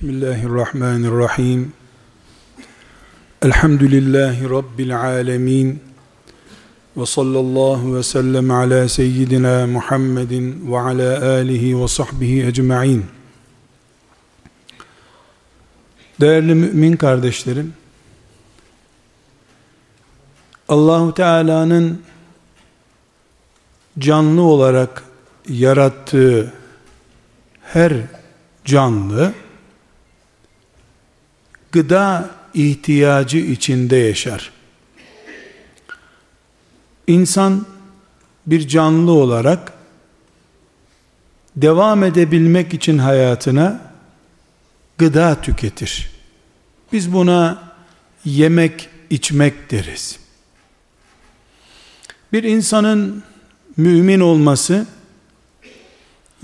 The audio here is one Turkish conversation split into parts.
Bismillahirrahmanirrahim. Elhamdülillahi Rabbil alemin. Ve sallallahu ve sellem ala seyyidina Muhammedin ve ala alihi ve sahbihi ecma'in. Değerli mümin kardeşlerim, Allahu Teala'nın canlı olarak yarattığı her canlı gıda ihtiyacı içinde yaşar. İnsan bir canlı olarak devam edebilmek için hayatına gıda tüketir. Biz buna yemek içmek deriz. Bir insanın mümin olması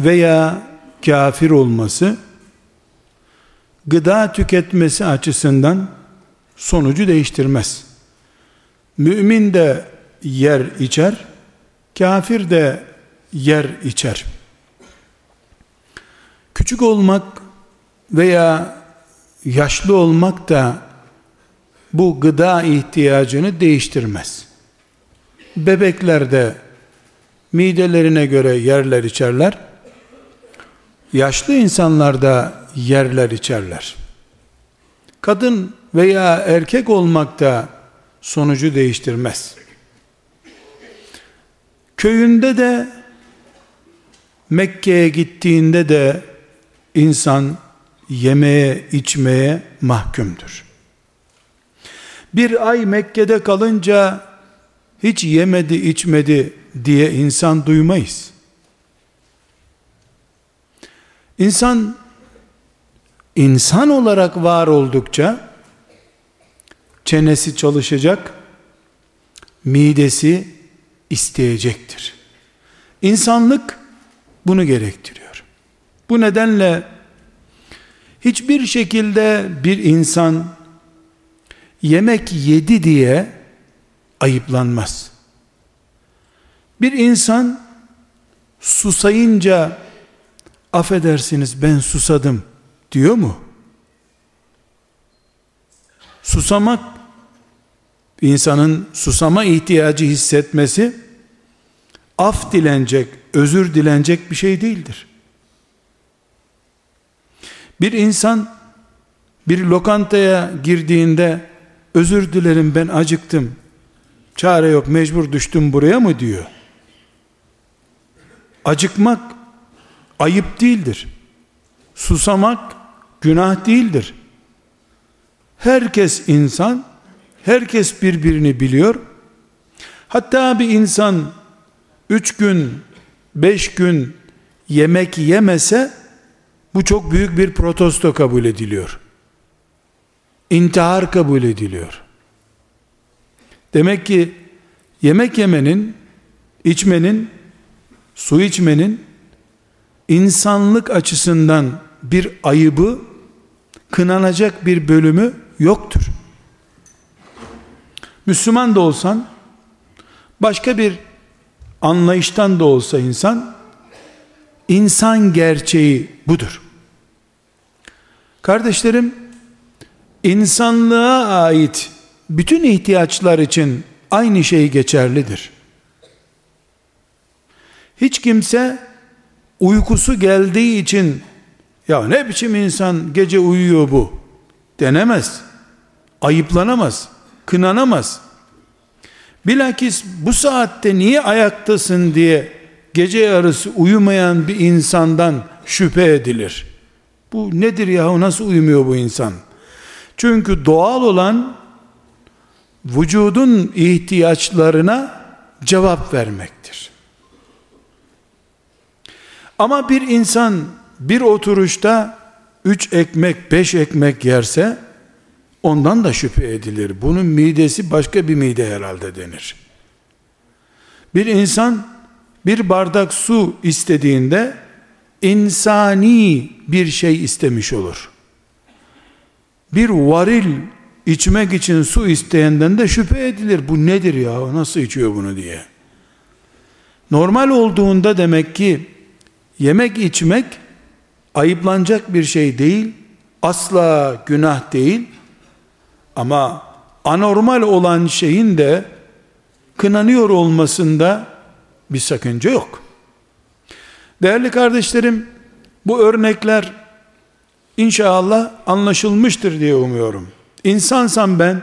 veya kafir olması gıda tüketmesi açısından sonucu değiştirmez. Mümin de yer içer, kafir de yer içer. Küçük olmak veya yaşlı olmak da bu gıda ihtiyacını değiştirmez. Bebekler de midelerine göre yerler içerler. Yaşlı insanlar da yerler içerler. Kadın veya erkek olmak da sonucu değiştirmez. Köyünde de Mekke'ye gittiğinde de insan yemeye, içmeye mahkumdur. Bir ay Mekke'de kalınca hiç yemedi, içmedi diye insan duymayız. İnsan insan olarak var oldukça çenesi çalışacak, midesi isteyecektir. İnsanlık bunu gerektiriyor. Bu nedenle hiçbir şekilde bir insan yemek yedi diye ayıplanmaz. Bir insan susayınca affedersiniz ben susadım diyor mu? Susamak insanın susama ihtiyacı hissetmesi af dilenecek, özür dilenecek bir şey değildir. Bir insan bir lokantaya girdiğinde özür dilerim ben acıktım. Çare yok mecbur düştüm buraya mı diyor. Acıkmak ayıp değildir. Susamak günah değildir. Herkes insan, herkes birbirini biliyor. Hatta bir insan üç gün, beş gün yemek yemese bu çok büyük bir protesto kabul ediliyor. İntihar kabul ediliyor. Demek ki yemek yemenin, içmenin, su içmenin insanlık açısından bir ayıbı kınanacak bir bölümü yoktur. Müslüman da olsan başka bir anlayıştan da olsa insan insan gerçeği budur. Kardeşlerim insanlığa ait bütün ihtiyaçlar için aynı şey geçerlidir. Hiç kimse uykusu geldiği için ya ne biçim insan gece uyuyor bu denemez. Ayıplanamaz, kınanamaz. Bilakis bu saatte niye ayaktasın diye gece yarısı uyumayan bir insandan şüphe edilir. Bu nedir ya nasıl uyumuyor bu insan? Çünkü doğal olan vücudun ihtiyaçlarına cevap vermektir. Ama bir insan bir oturuşta üç ekmek, beş ekmek yerse ondan da şüphe edilir. Bunun midesi başka bir mide herhalde denir. Bir insan bir bardak su istediğinde insani bir şey istemiş olur. Bir varil içmek için su isteyenden de şüphe edilir. Bu nedir ya? Nasıl içiyor bunu diye. Normal olduğunda demek ki yemek içmek ayıplanacak bir şey değil, asla günah değil. Ama anormal olan şeyin de kınanıyor olmasında bir sakınca yok. Değerli kardeşlerim, bu örnekler inşallah anlaşılmıştır diye umuyorum. İnsansam ben,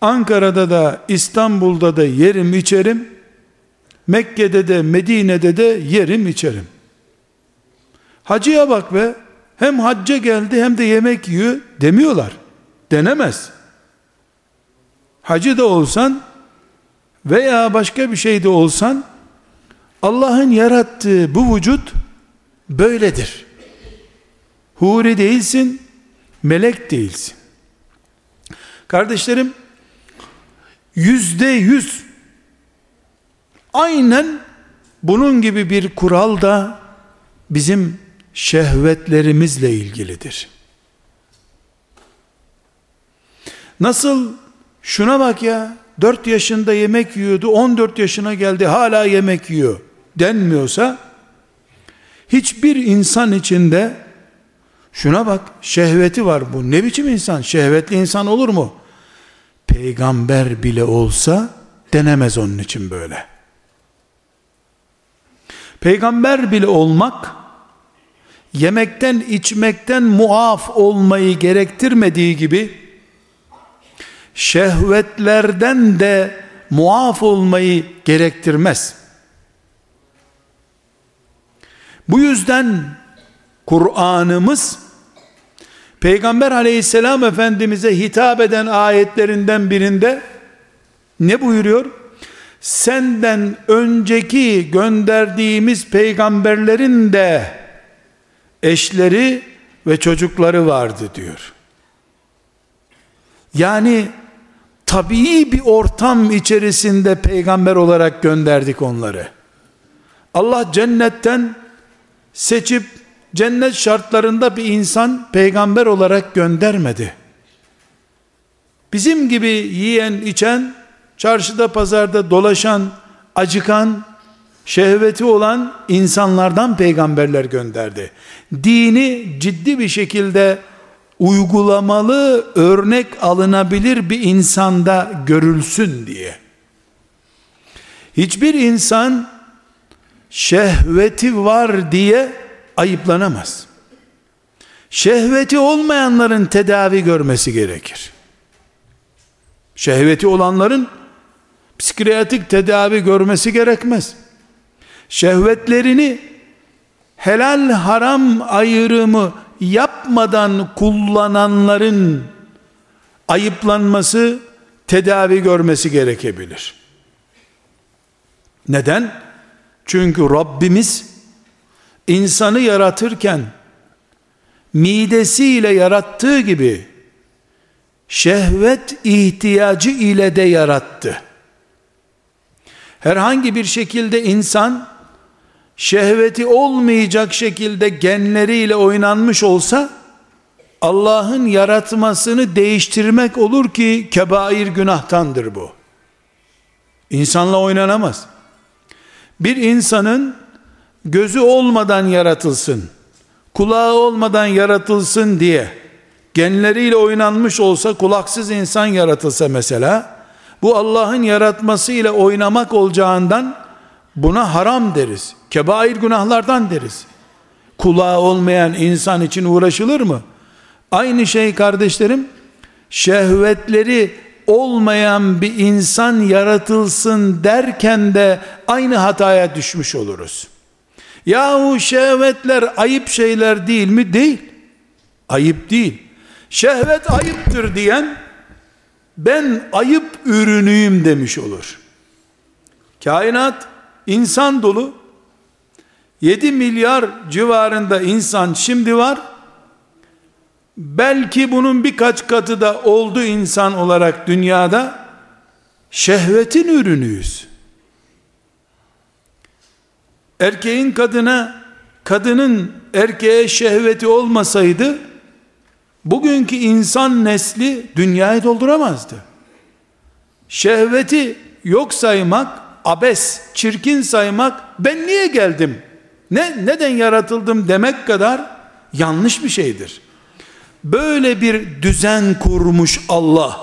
Ankara'da da İstanbul'da da yerim içerim, Mekke'de de Medine'de de yerim içerim. Hacıya bak be, hem hacca geldi hem de yemek yiyor demiyorlar. Denemez. Hacı da olsan veya başka bir şey de olsan Allah'ın yarattığı bu vücut böyledir. Huri değilsin, melek değilsin. Kardeşlerim, yüzde yüz aynen bunun gibi bir kural da bizim şehvetlerimizle ilgilidir. Nasıl? Şuna bak ya 4 yaşında yemek yiyordu 14 yaşına geldi hala yemek yiyor denmiyorsa hiçbir insan içinde şuna bak şehveti var bu. Ne biçim insan? Şehvetli insan olur mu? Peygamber bile olsa denemez onun için böyle. Peygamber bile olmak yemekten içmekten muaf olmayı gerektirmediği gibi şehvetlerden de muaf olmayı gerektirmez. Bu yüzden Kur'an'ımız Peygamber aleyhisselam efendimize hitap eden ayetlerinden birinde ne buyuruyor? Senden önceki gönderdiğimiz peygamberlerin de eşleri ve çocukları vardı diyor. Yani tabii bir ortam içerisinde peygamber olarak gönderdik onları. Allah cennetten seçip cennet şartlarında bir insan peygamber olarak göndermedi. Bizim gibi yiyen, içen, çarşıda pazarda dolaşan, acıkan, şehveti olan insanlardan peygamberler gönderdi. Dini ciddi bir şekilde uygulamalı, örnek alınabilir bir insanda görülsün diye. Hiçbir insan şehveti var diye ayıplanamaz. Şehveti olmayanların tedavi görmesi gerekir. Şehveti olanların psikiyatrik tedavi görmesi gerekmez. Şehvetlerini helal haram ayrımı yapmadan kullananların ayıplanması, tedavi görmesi gerekebilir. Neden? Çünkü Rabbimiz insanı yaratırken midesiyle yarattığı gibi şehvet ihtiyacı ile de yarattı. Herhangi bir şekilde insan şehveti olmayacak şekilde genleriyle oynanmış olsa Allah'ın yaratmasını değiştirmek olur ki kebair günahtandır bu. İnsanla oynanamaz. Bir insanın gözü olmadan yaratılsın, kulağı olmadan yaratılsın diye genleriyle oynanmış olsa kulaksız insan yaratılsa mesela bu Allah'ın yaratması ile oynamak olacağından buna haram deriz. Kebair günahlardan deriz. Kulağı olmayan insan için uğraşılır mı? Aynı şey kardeşlerim, şehvetleri olmayan bir insan yaratılsın derken de aynı hataya düşmüş oluruz. Yahu şehvetler ayıp şeyler değil mi? Değil. Ayıp değil. Şehvet ayıptır diyen ben ayıp ürünüyüm demiş olur. Kainat insan dolu 7 milyar civarında insan şimdi var. Belki bunun birkaç katı da oldu insan olarak dünyada. Şehvetin ürünüyüz. Erkeğin kadına, kadının erkeğe şehveti olmasaydı, bugünkü insan nesli dünyayı dolduramazdı. Şehveti yok saymak, abes, çirkin saymak, ben niye geldim ne, neden yaratıldım demek kadar yanlış bir şeydir. böyle bir düzen kurmuş Allah.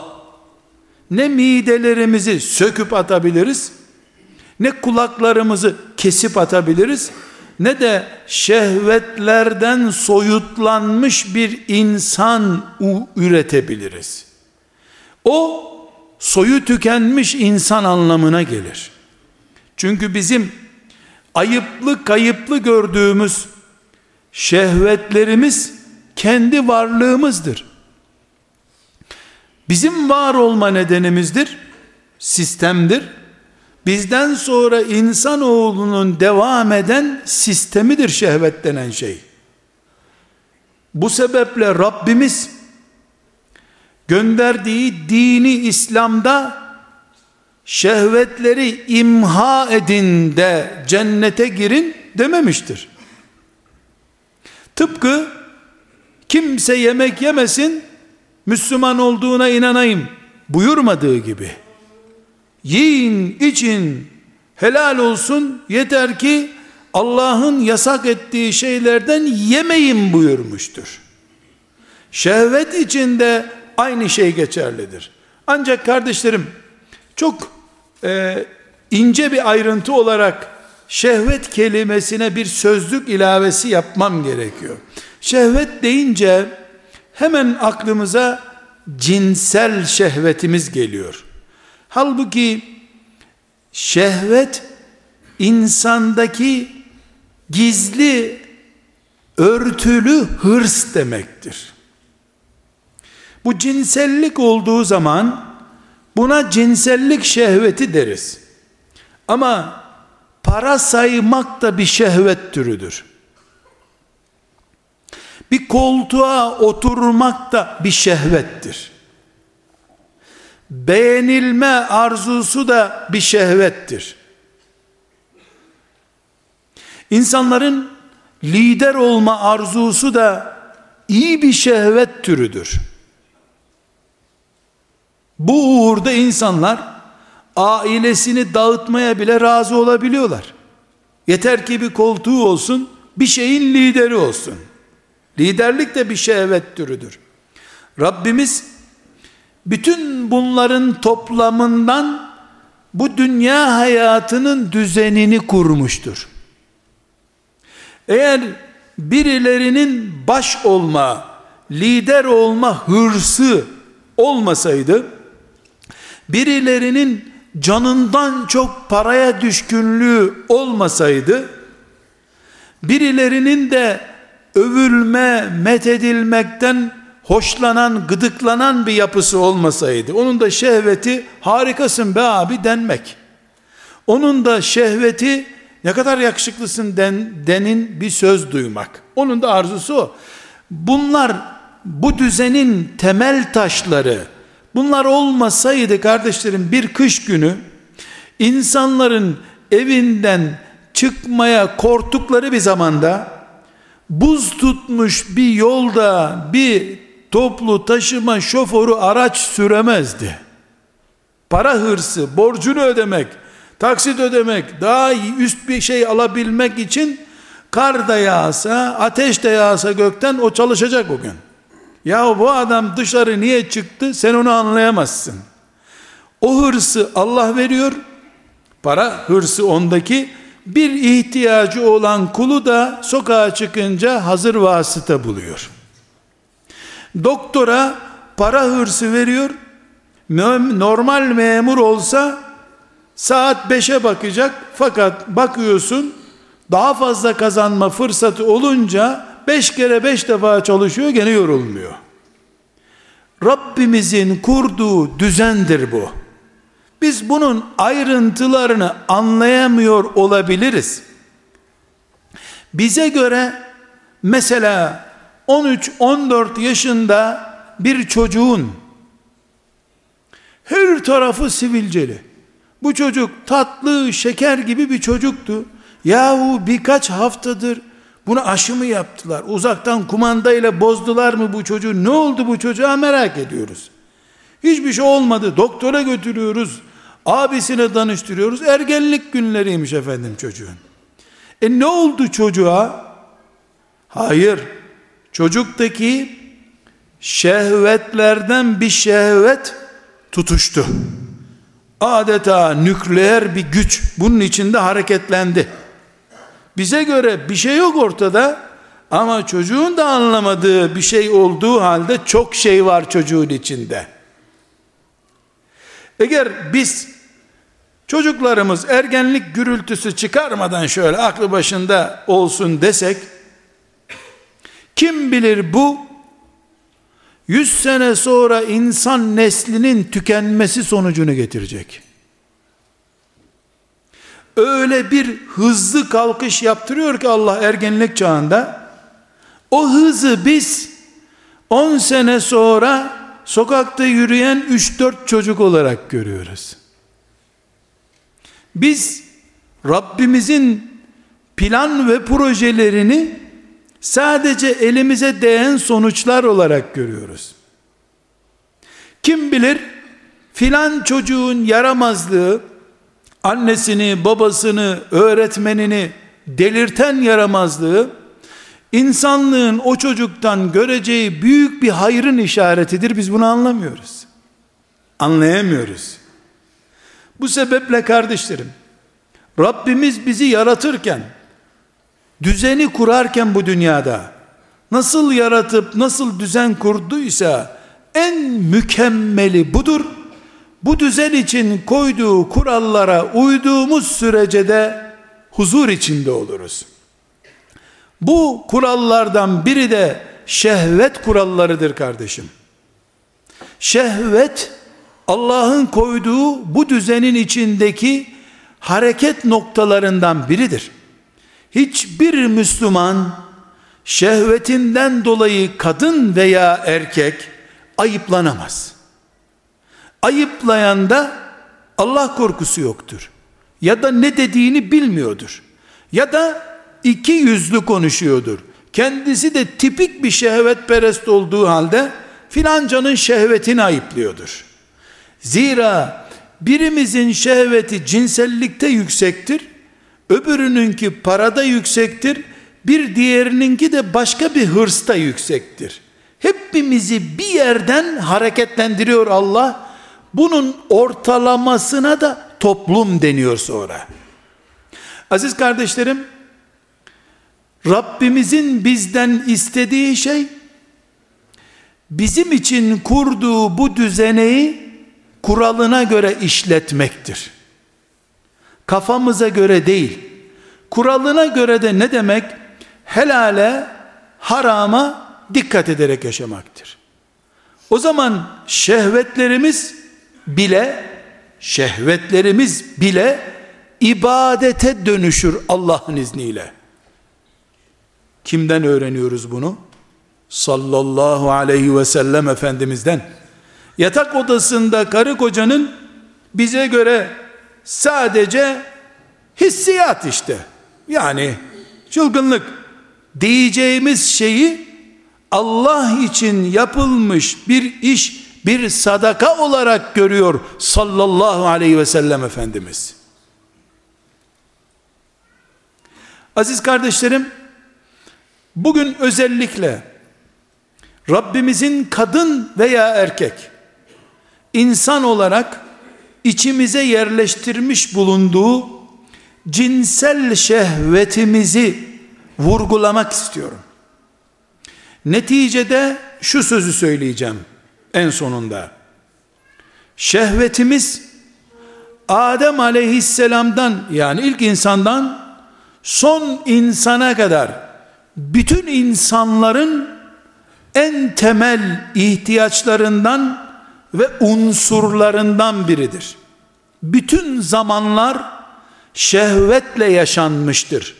Ne midelerimizi söküp atabiliriz, ne kulaklarımızı kesip atabiliriz, ne de şehvetlerden soyutlanmış bir insan üretebiliriz. O soyu tükenmiş insan anlamına gelir. Çünkü bizim ayıplı kayıplı gördüğümüz şehvetlerimiz kendi varlığımızdır. Bizim var olma nedenimizdir, sistemdir. Bizden sonra insanoğlunun devam eden sistemidir şehvet denen şey. Bu sebeple Rabbimiz gönderdiği dini İslam'da şehvetleri imha edin de cennete girin dememiştir. Tıpkı kimse yemek yemesin Müslüman olduğuna inanayım buyurmadığı gibi yiyin için helal olsun yeter ki Allah'ın yasak ettiği şeylerden yemeyin buyurmuştur. Şehvet içinde aynı şey geçerlidir. Ancak kardeşlerim çok e, ince bir ayrıntı olarak şehvet kelimesine bir sözlük ilavesi yapmam gerekiyor. Şehvet deyince hemen aklımıza cinsel şehvetimiz geliyor. Halbuki şehvet insandaki gizli örtülü hırs demektir. Bu cinsellik olduğu zaman buna cinsellik şehveti deriz. Ama para saymak da bir şehvet türüdür. Bir koltuğa oturmak da bir şehvettir. Beğenilme arzusu da bir şehvettir. İnsanların lider olma arzusu da iyi bir şehvet türüdür. Bu uğurda insanlar ailesini dağıtmaya bile razı olabiliyorlar. Yeter ki bir koltuğu olsun, bir şeyin lideri olsun. Liderlik de bir şehvet türüdür. Rabbimiz bütün bunların toplamından bu dünya hayatının düzenini kurmuştur. Eğer birilerinin baş olma, lider olma hırsı olmasaydı, birilerinin canından çok paraya düşkünlüğü olmasaydı, birilerinin de övülme, methedilmekten hoşlanan, gıdıklanan bir yapısı olmasaydı, onun da şehveti harikasın be abi denmek. Onun da şehveti ne kadar yakışıklısın den, denin bir söz duymak. Onun da arzusu o. Bunlar bu düzenin temel taşları. Bunlar olmasaydı kardeşlerim bir kış günü insanların evinden çıkmaya korktukları bir zamanda buz tutmuş bir yolda bir toplu taşıma şoförü araç süremezdi. Para hırsı, borcunu ödemek, taksit ödemek, daha üst bir şey alabilmek için kar da yağsa, ateş de yağsa gökten o çalışacak o gün. Ya bu adam dışarı niye çıktı sen onu anlayamazsın. O hırsı Allah veriyor. Para hırsı ondaki bir ihtiyacı olan kulu da sokağa çıkınca hazır vasıta buluyor. Doktora para hırsı veriyor. Normal memur olsa saat 5'e bakacak fakat bakıyorsun daha fazla kazanma fırsatı olunca 5 kere 5 defa çalışıyor gene yorulmuyor. Rabbimizin kurduğu düzendir bu. Biz bunun ayrıntılarını anlayamıyor olabiliriz. Bize göre mesela 13-14 yaşında bir çocuğun her tarafı sivilceli. Bu çocuk tatlı, şeker gibi bir çocuktu. Yahu birkaç haftadır bunu aşı mı yaptılar? Uzaktan kumandayla bozdular mı bu çocuğu? Ne oldu bu çocuğa merak ediyoruz. Hiçbir şey olmadı. Doktora götürüyoruz. Abisine danıştırıyoruz. Ergenlik günleriymiş efendim çocuğun. E ne oldu çocuğa? Hayır. Çocuktaki şehvetlerden bir şehvet tutuştu. Adeta nükleer bir güç bunun içinde hareketlendi. Bize göre bir şey yok ortada ama çocuğun da anlamadığı bir şey olduğu halde çok şey var çocuğun içinde. Eğer biz çocuklarımız ergenlik gürültüsü çıkarmadan şöyle aklı başında olsun desek kim bilir bu 100 sene sonra insan neslinin tükenmesi sonucunu getirecek. Öyle bir hızlı kalkış yaptırıyor ki Allah ergenlik çağında o hızı biz 10 sene sonra sokakta yürüyen 3-4 çocuk olarak görüyoruz. Biz Rabbimizin plan ve projelerini sadece elimize değen sonuçlar olarak görüyoruz. Kim bilir filan çocuğun yaramazlığı annesini, babasını, öğretmenini delirten yaramazlığı insanlığın o çocuktan göreceği büyük bir hayrın işaretidir. Biz bunu anlamıyoruz. Anlayamıyoruz. Bu sebeple kardeşlerim, Rabbimiz bizi yaratırken, düzeni kurarken bu dünyada, nasıl yaratıp nasıl düzen kurduysa, en mükemmeli budur. Bu düzen için koyduğu kurallara uyduğumuz sürece de huzur içinde oluruz. Bu kurallardan biri de şehvet kurallarıdır kardeşim. Şehvet Allah'ın koyduğu bu düzenin içindeki hareket noktalarından biridir. Hiçbir Müslüman şehvetinden dolayı kadın veya erkek ayıplanamaz. Ayıplayan da Allah korkusu yoktur. Ya da ne dediğini bilmiyordur. Ya da iki yüzlü konuşuyordur. Kendisi de tipik bir şehvetperest olduğu halde filancanın şehvetini ayıplıyordur. Zira birimizin şehveti cinsellikte yüksektir, öbürününki parada yüksektir, bir diğerininki de başka bir hırsta yüksektir. Hepimizi bir yerden hareketlendiriyor Allah. Bunun ortalamasına da toplum deniyor sonra. Aziz kardeşlerim, Rabbimizin bizden istediği şey bizim için kurduğu bu düzeneyi kuralına göre işletmektir. Kafamıza göre değil. Kuralına göre de ne demek? Helale, harama dikkat ederek yaşamaktır. O zaman şehvetlerimiz bile şehvetlerimiz bile ibadete dönüşür Allah'ın izniyle. Kimden öğreniyoruz bunu? Sallallahu aleyhi ve sellem Efendimiz'den. Yatak odasında karı kocanın bize göre sadece hissiyat işte. Yani çılgınlık diyeceğimiz şeyi Allah için yapılmış bir iş, bir sadaka olarak görüyor sallallahu aleyhi ve sellem Efendimiz. Aziz kardeşlerim, Bugün özellikle Rabbimizin kadın veya erkek insan olarak içimize yerleştirmiş bulunduğu cinsel şehvetimizi vurgulamak istiyorum. Neticede şu sözü söyleyeceğim en sonunda. Şehvetimiz Adem aleyhisselamdan yani ilk insandan son insana kadar bütün insanların en temel ihtiyaçlarından ve unsurlarından biridir. Bütün zamanlar şehvetle yaşanmıştır.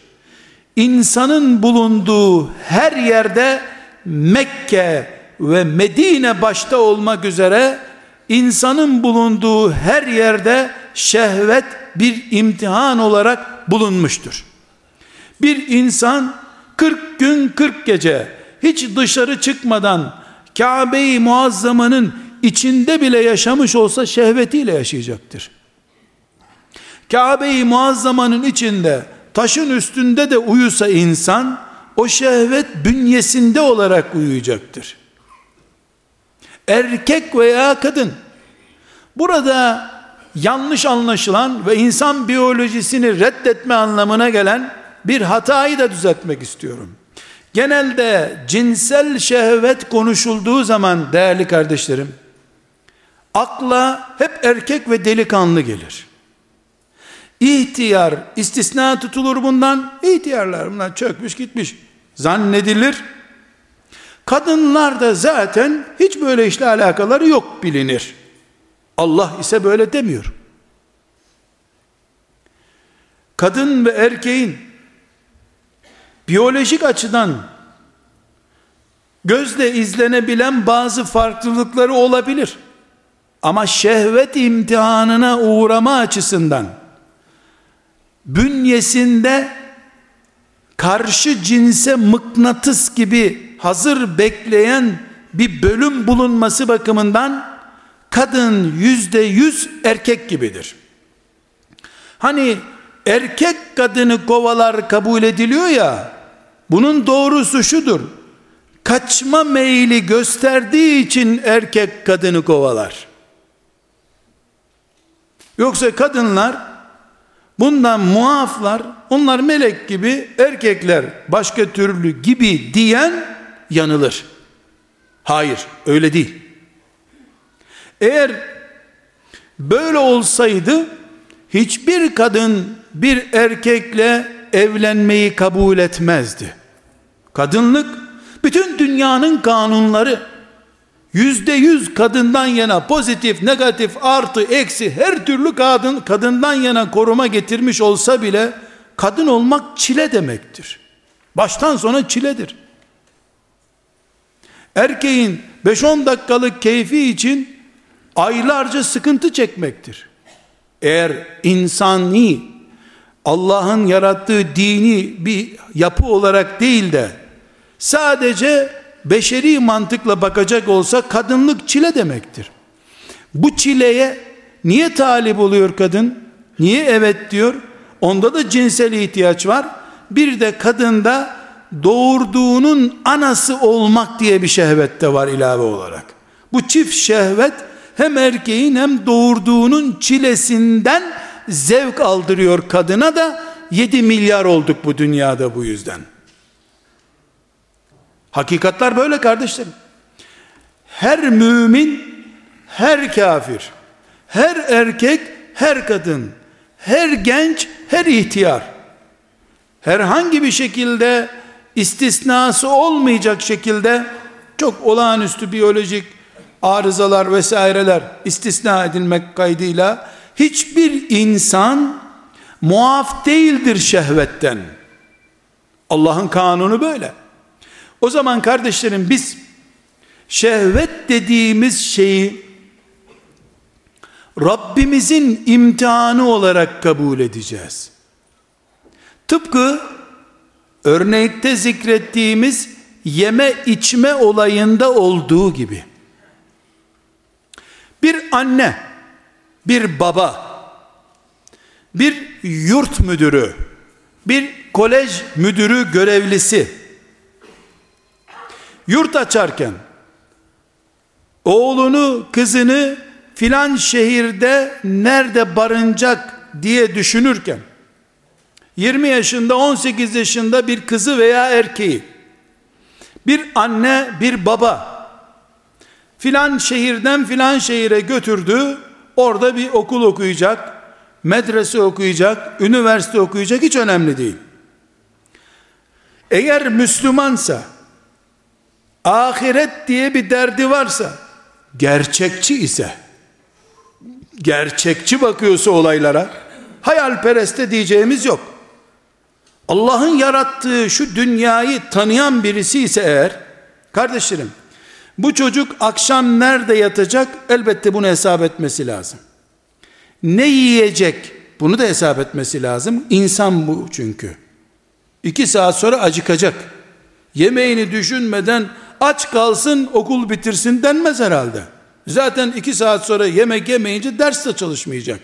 İnsanın bulunduğu her yerde Mekke ve Medine başta olmak üzere insanın bulunduğu her yerde şehvet bir imtihan olarak bulunmuştur. Bir insan 40 gün 40 gece hiç dışarı çıkmadan Kabe-i Muazzama'nın içinde bile yaşamış olsa şehvetiyle yaşayacaktır. Kabe-i Muazzama'nın içinde taşın üstünde de uyusa insan o şehvet bünyesinde olarak uyuyacaktır. Erkek veya kadın. Burada yanlış anlaşılan ve insan biyolojisini reddetme anlamına gelen bir hatayı da düzeltmek istiyorum. Genelde cinsel şehvet konuşulduğu zaman değerli kardeşlerim, akla hep erkek ve delikanlı gelir. İhtiyar istisna tutulur bundan. İhtiyarlar bunlar çökmüş gitmiş zannedilir. Kadınlar da zaten hiç böyle işle alakaları yok bilinir. Allah ise böyle demiyor. Kadın ve erkeğin biyolojik açıdan gözle izlenebilen bazı farklılıkları olabilir. Ama şehvet imtihanına uğrama açısından bünyesinde karşı cinse mıknatıs gibi hazır bekleyen bir bölüm bulunması bakımından kadın yüzde yüz erkek gibidir. Hani erkek kadını kovalar kabul ediliyor ya, bunun doğrusu şudur. Kaçma meyili gösterdiği için erkek kadını kovalar. Yoksa kadınlar bundan muaflar, onlar melek gibi, erkekler başka türlü gibi diyen yanılır. Hayır, öyle değil. Eğer böyle olsaydı hiçbir kadın bir erkekle evlenmeyi kabul etmezdi. Kadınlık bütün dünyanın kanunları yüzde yüz kadından yana pozitif, negatif, artı, eksi her türlü kadın kadından yana koruma getirmiş olsa bile kadın olmak çile demektir. Baştan sona çiledir. Erkeğin 5-10 dakikalık keyfi için aylarca sıkıntı çekmektir. Eğer insani Allah'ın yarattığı dini bir yapı olarak değil de sadece beşeri mantıkla bakacak olsa kadınlık çile demektir. Bu çileye niye talip oluyor kadın? Niye evet diyor? Onda da cinsel ihtiyaç var. Bir de kadında doğurduğunun anası olmak diye bir şehvet de var ilave olarak. Bu çift şehvet hem erkeğin hem doğurduğunun çilesinden zevk aldırıyor kadına da 7 milyar olduk bu dünyada bu yüzden. Hakikatler böyle kardeşlerim. Her mümin, her kafir, her erkek, her kadın, her genç, her ihtiyar herhangi bir şekilde istisnası olmayacak şekilde çok olağanüstü biyolojik arızalar vesaireler istisna edilmek kaydıyla hiçbir insan muaf değildir şehvetten. Allah'ın kanunu böyle. O zaman kardeşlerim biz şehvet dediğimiz şeyi Rabbimizin imtihanı olarak kabul edeceğiz. Tıpkı örnekte zikrettiğimiz yeme içme olayında olduğu gibi. Bir anne, bir baba, bir yurt müdürü, bir kolej müdürü görevlisi yurt açarken oğlunu, kızını filan şehirde nerede barınacak diye düşünürken 20 yaşında 18 yaşında bir kızı veya erkeği. Bir anne bir baba. Filan şehirden filan şehire götürdü orada bir okul okuyacak medrese okuyacak üniversite okuyacak hiç önemli değil. Eğer Müslümansa ahiret diye bir derdi varsa gerçekçi ise gerçekçi bakıyorsa olaylara hayalpereste diyeceğimiz yok Allah'ın yarattığı şu dünyayı tanıyan birisi ise eğer kardeşlerim bu çocuk akşam nerede yatacak? Elbette bunu hesap etmesi lazım. Ne yiyecek? Bunu da hesap etmesi lazım. İnsan bu çünkü. İki saat sonra acıkacak. Yemeğini düşünmeden aç kalsın okul bitirsin denmez herhalde. Zaten iki saat sonra yemek yemeyince ders de çalışmayacak.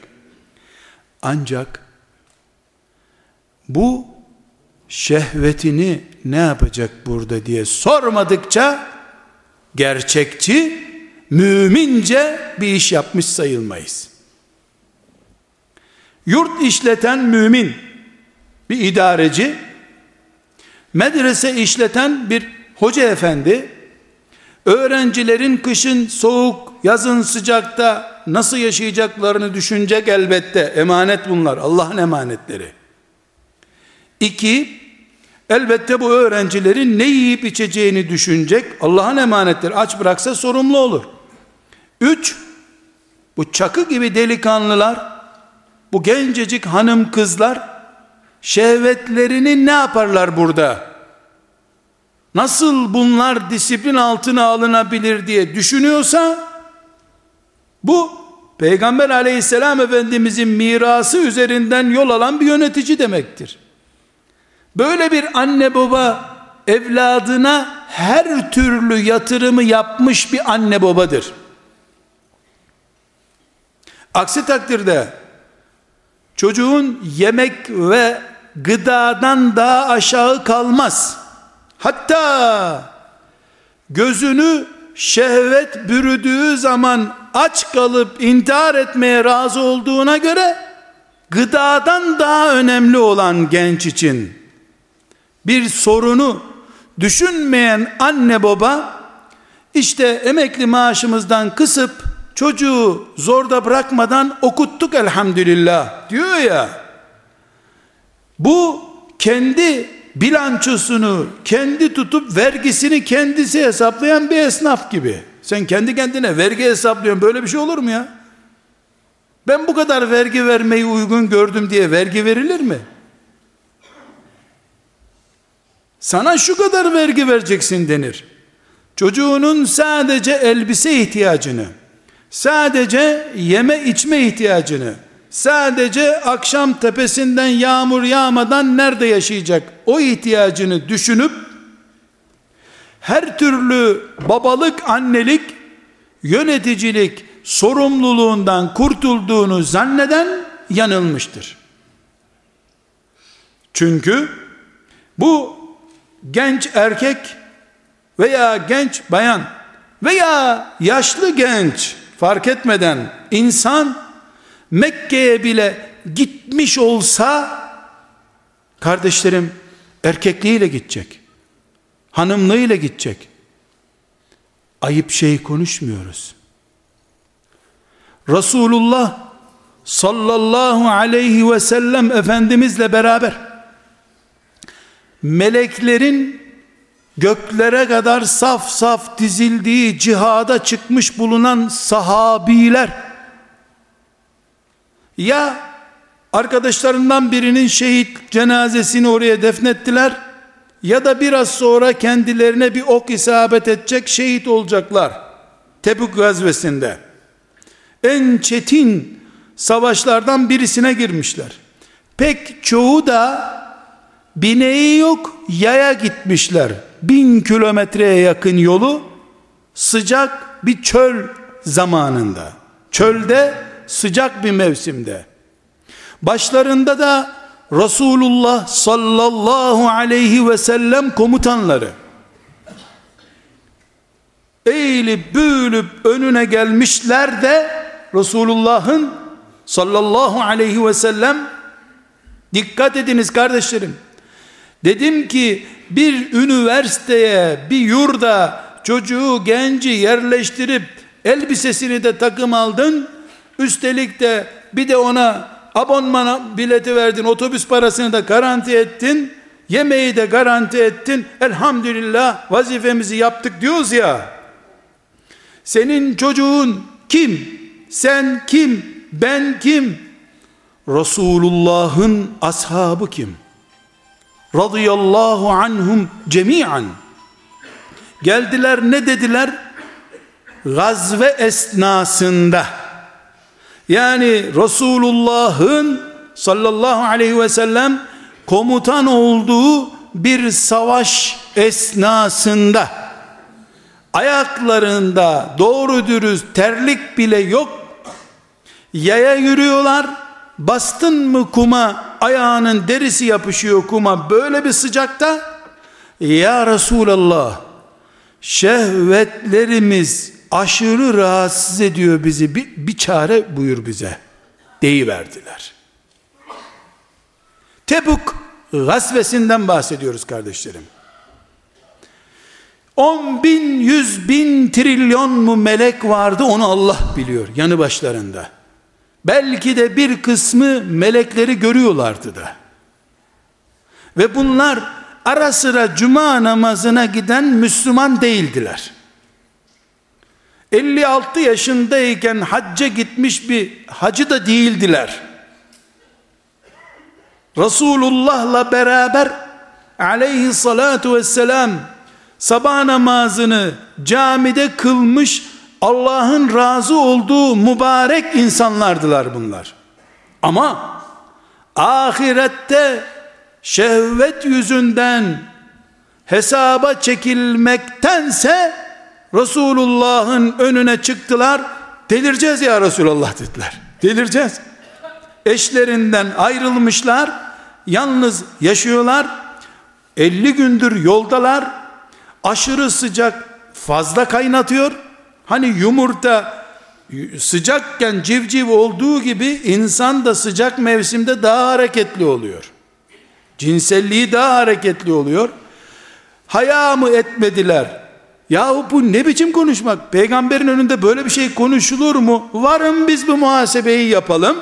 Ancak bu şehvetini ne yapacak burada diye sormadıkça gerçekçi mümince bir iş yapmış sayılmayız. Yurt işleten mümin, bir idareci, medrese işleten bir hoca efendi, öğrencilerin kışın soğuk, yazın sıcakta nasıl yaşayacaklarını düşünecek elbette. Emanet bunlar, Allah'ın emanetleri. İki, elbette bu öğrencilerin ne yiyip içeceğini düşünecek. Allah'ın emanetleri aç bıraksa sorumlu olur. Üç, bu çakı gibi delikanlılar, bu gencecik hanım kızlar, şehvetlerini ne yaparlar burada? Nasıl bunlar disiplin altına alınabilir diye düşünüyorsa, bu Peygamber aleyhisselam efendimizin mirası üzerinden yol alan bir yönetici demektir. Böyle bir anne baba evladına her türlü yatırımı yapmış bir anne babadır. Aksi takdirde çocuğun yemek ve gıdadan daha aşağı kalmaz. Hatta gözünü şehvet bürüdüğü zaman aç kalıp intihar etmeye razı olduğuna göre gıdadan daha önemli olan genç için bir sorunu düşünmeyen anne baba işte emekli maaşımızdan kısıp çocuğu zorda bırakmadan okuttuk elhamdülillah diyor ya. Bu kendi bilançosunu kendi tutup vergisini kendisi hesaplayan bir esnaf gibi. Sen kendi kendine vergi hesaplıyorsun böyle bir şey olur mu ya? Ben bu kadar vergi vermeyi uygun gördüm diye vergi verilir mi sana şu kadar vergi vereceksin denir. Çocuğunun sadece elbise ihtiyacını, sadece yeme içme ihtiyacını, sadece akşam tepesinden yağmur yağmadan nerede yaşayacak o ihtiyacını düşünüp her türlü babalık, annelik, yöneticilik sorumluluğundan kurtulduğunu zanneden yanılmıştır. Çünkü bu genç erkek veya genç bayan veya yaşlı genç fark etmeden insan Mekke'ye bile gitmiş olsa kardeşlerim erkekliğiyle gidecek. Hanımlığıyla gidecek. Ayıp şey konuşmuyoruz. Resulullah sallallahu aleyhi ve sellem Efendimizle beraber meleklerin göklere kadar saf saf dizildiği cihada çıkmış bulunan sahabiler. Ya arkadaşlarından birinin şehit cenazesini oraya defnettiler ya da biraz sonra kendilerine bir ok isabet edecek şehit olacaklar Tebük gazvesinde. En çetin savaşlardan birisine girmişler. Pek çoğu da bineği yok yaya gitmişler. Bin kilometreye yakın yolu sıcak bir çöl zamanında. Çölde sıcak bir mevsimde. Başlarında da Resulullah sallallahu aleyhi ve sellem komutanları. Eğilip büyülüp önüne gelmişler de Resulullah'ın sallallahu aleyhi ve sellem dikkat ediniz kardeşlerim Dedim ki bir üniversiteye, bir yurda çocuğu, genci yerleştirip elbisesini de takım aldın. Üstelik de bir de ona abonman bileti verdin, otobüs parasını da garanti ettin. Yemeği de garanti ettin. Elhamdülillah vazifemizi yaptık diyoruz ya. Senin çocuğun kim? Sen kim? Ben kim? Resulullah'ın ashabı kim? Radıyallahu anhum cemiyan geldiler ne dediler? Gazve esnasında. Yani Resulullah'ın sallallahu aleyhi ve sellem komutan olduğu bir savaş esnasında ayaklarında doğru dürüst terlik bile yok yaya yürüyorlar bastın mı kuma ayağının derisi yapışıyor kuma böyle bir sıcakta ya Resulallah şehvetlerimiz aşırı rahatsız ediyor bizi. Bir, bir çare buyur bize. Deyiverdiler. Tebuk gazvesinden bahsediyoruz kardeşlerim. 10 bin, 100 bin, trilyon mu melek vardı onu Allah biliyor yanı başlarında. Belki de bir kısmı melekleri görüyorlardı da. Ve bunlar ara sıra cuma namazına giden Müslüman değildiler. 56 yaşındayken hacca gitmiş bir hacı da değildiler. Resulullah'la beraber aleyhissalatu vesselam sabah namazını camide kılmış Allah'ın razı olduğu mübarek insanlardılar bunlar. Ama ahirette şehvet yüzünden hesaba çekilmektense Resulullah'ın önüne çıktılar. Delireceğiz ya Resulullah dediler. Delireceğiz. Eşlerinden ayrılmışlar. Yalnız yaşıyorlar. 50 gündür yoldalar. Aşırı sıcak fazla kaynatıyor. Hani yumurta sıcakken civciv olduğu gibi insan da sıcak mevsimde daha hareketli oluyor. Cinselliği daha hareketli oluyor. Haya mı etmediler? Yahu bu ne biçim konuşmak? Peygamberin önünde böyle bir şey konuşulur mu? Varın biz bu muhasebeyi yapalım.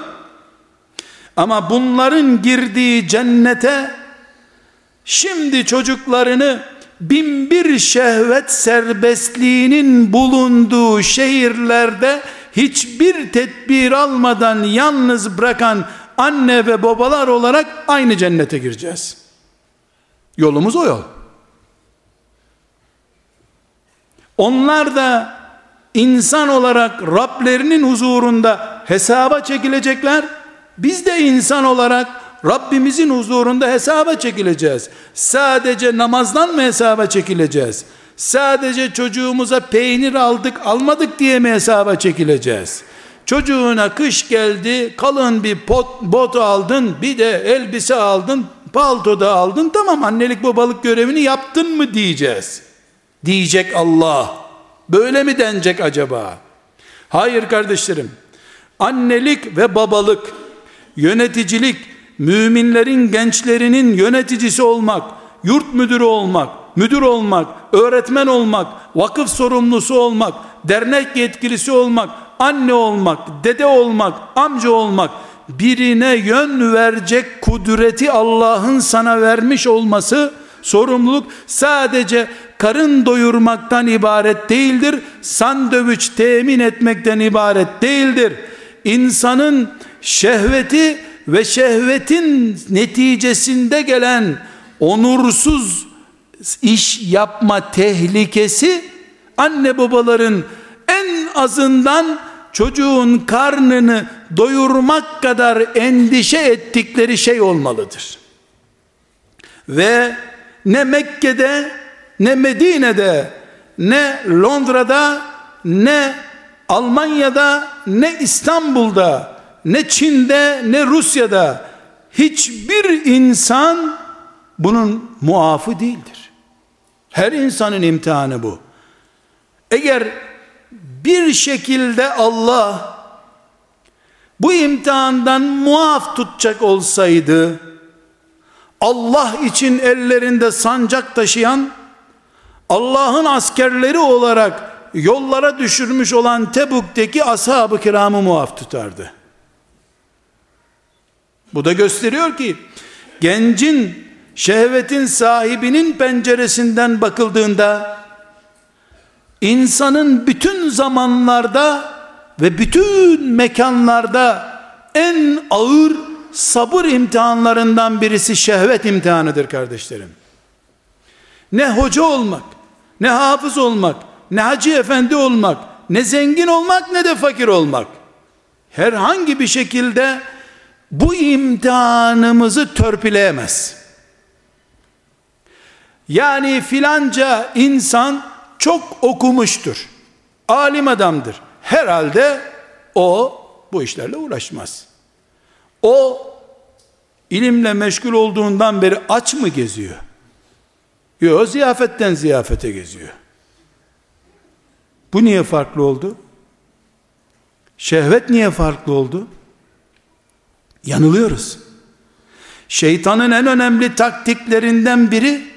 Ama bunların girdiği cennete şimdi çocuklarını bin bir şehvet serbestliğinin bulunduğu şehirlerde hiçbir tedbir almadan yalnız bırakan anne ve babalar olarak aynı cennete gireceğiz. Yolumuz o yol. Onlar da insan olarak Rablerinin huzurunda hesaba çekilecekler. Biz de insan olarak Rabbimizin huzurunda hesaba çekileceğiz. Sadece namazdan mı hesaba çekileceğiz? Sadece çocuğumuza peynir aldık almadık diye mi hesaba çekileceğiz? Çocuğuna kış geldi, kalın bir pot, bot aldın, bir de elbise aldın, palto da aldın, tamam annelik babalık görevini yaptın mı diyeceğiz. Diyecek Allah. Böyle mi denecek acaba? Hayır kardeşlerim. Annelik ve babalık, yöneticilik, müminlerin gençlerinin yöneticisi olmak, yurt müdürü olmak, müdür olmak, öğretmen olmak, vakıf sorumlusu olmak, dernek yetkilisi olmak, anne olmak, dede olmak, amca olmak, birine yön verecek kudreti Allah'ın sana vermiş olması, sorumluluk sadece karın doyurmaktan ibaret değildir. Sandviç temin etmekten ibaret değildir. İnsanın şehveti ve şehvetin neticesinde gelen onursuz iş yapma tehlikesi anne babaların en azından çocuğun karnını doyurmak kadar endişe ettikleri şey olmalıdır. Ve ne Mekke'de ne Medine'de ne Londra'da ne Almanya'da ne İstanbul'da ne Çin'de ne Rusya'da hiçbir insan bunun muafı değildir. Her insanın imtihanı bu. Eğer bir şekilde Allah bu imtihandan muaf tutacak olsaydı Allah için ellerinde sancak taşıyan Allah'ın askerleri olarak yollara düşürmüş olan Tebuk'teki ashab-ı kiramı muaf tutardı. Bu da gösteriyor ki gencin şehvetin sahibinin penceresinden bakıldığında insanın bütün zamanlarda ve bütün mekanlarda en ağır sabır imtihanlarından birisi şehvet imtihanıdır kardeşlerim. Ne hoca olmak, ne hafız olmak, ne hacı efendi olmak, ne zengin olmak ne de fakir olmak. Herhangi bir şekilde bu imtihanımızı törpüleyemez. Yani filanca insan çok okumuştur. Alim adamdır. Herhalde o bu işlerle uğraşmaz. O ilimle meşgul olduğundan beri aç mı geziyor? Yok ziyafetten ziyafete geziyor. Bu niye farklı oldu? Şehvet niye farklı oldu? Yanılıyoruz. Şeytanın en önemli taktiklerinden biri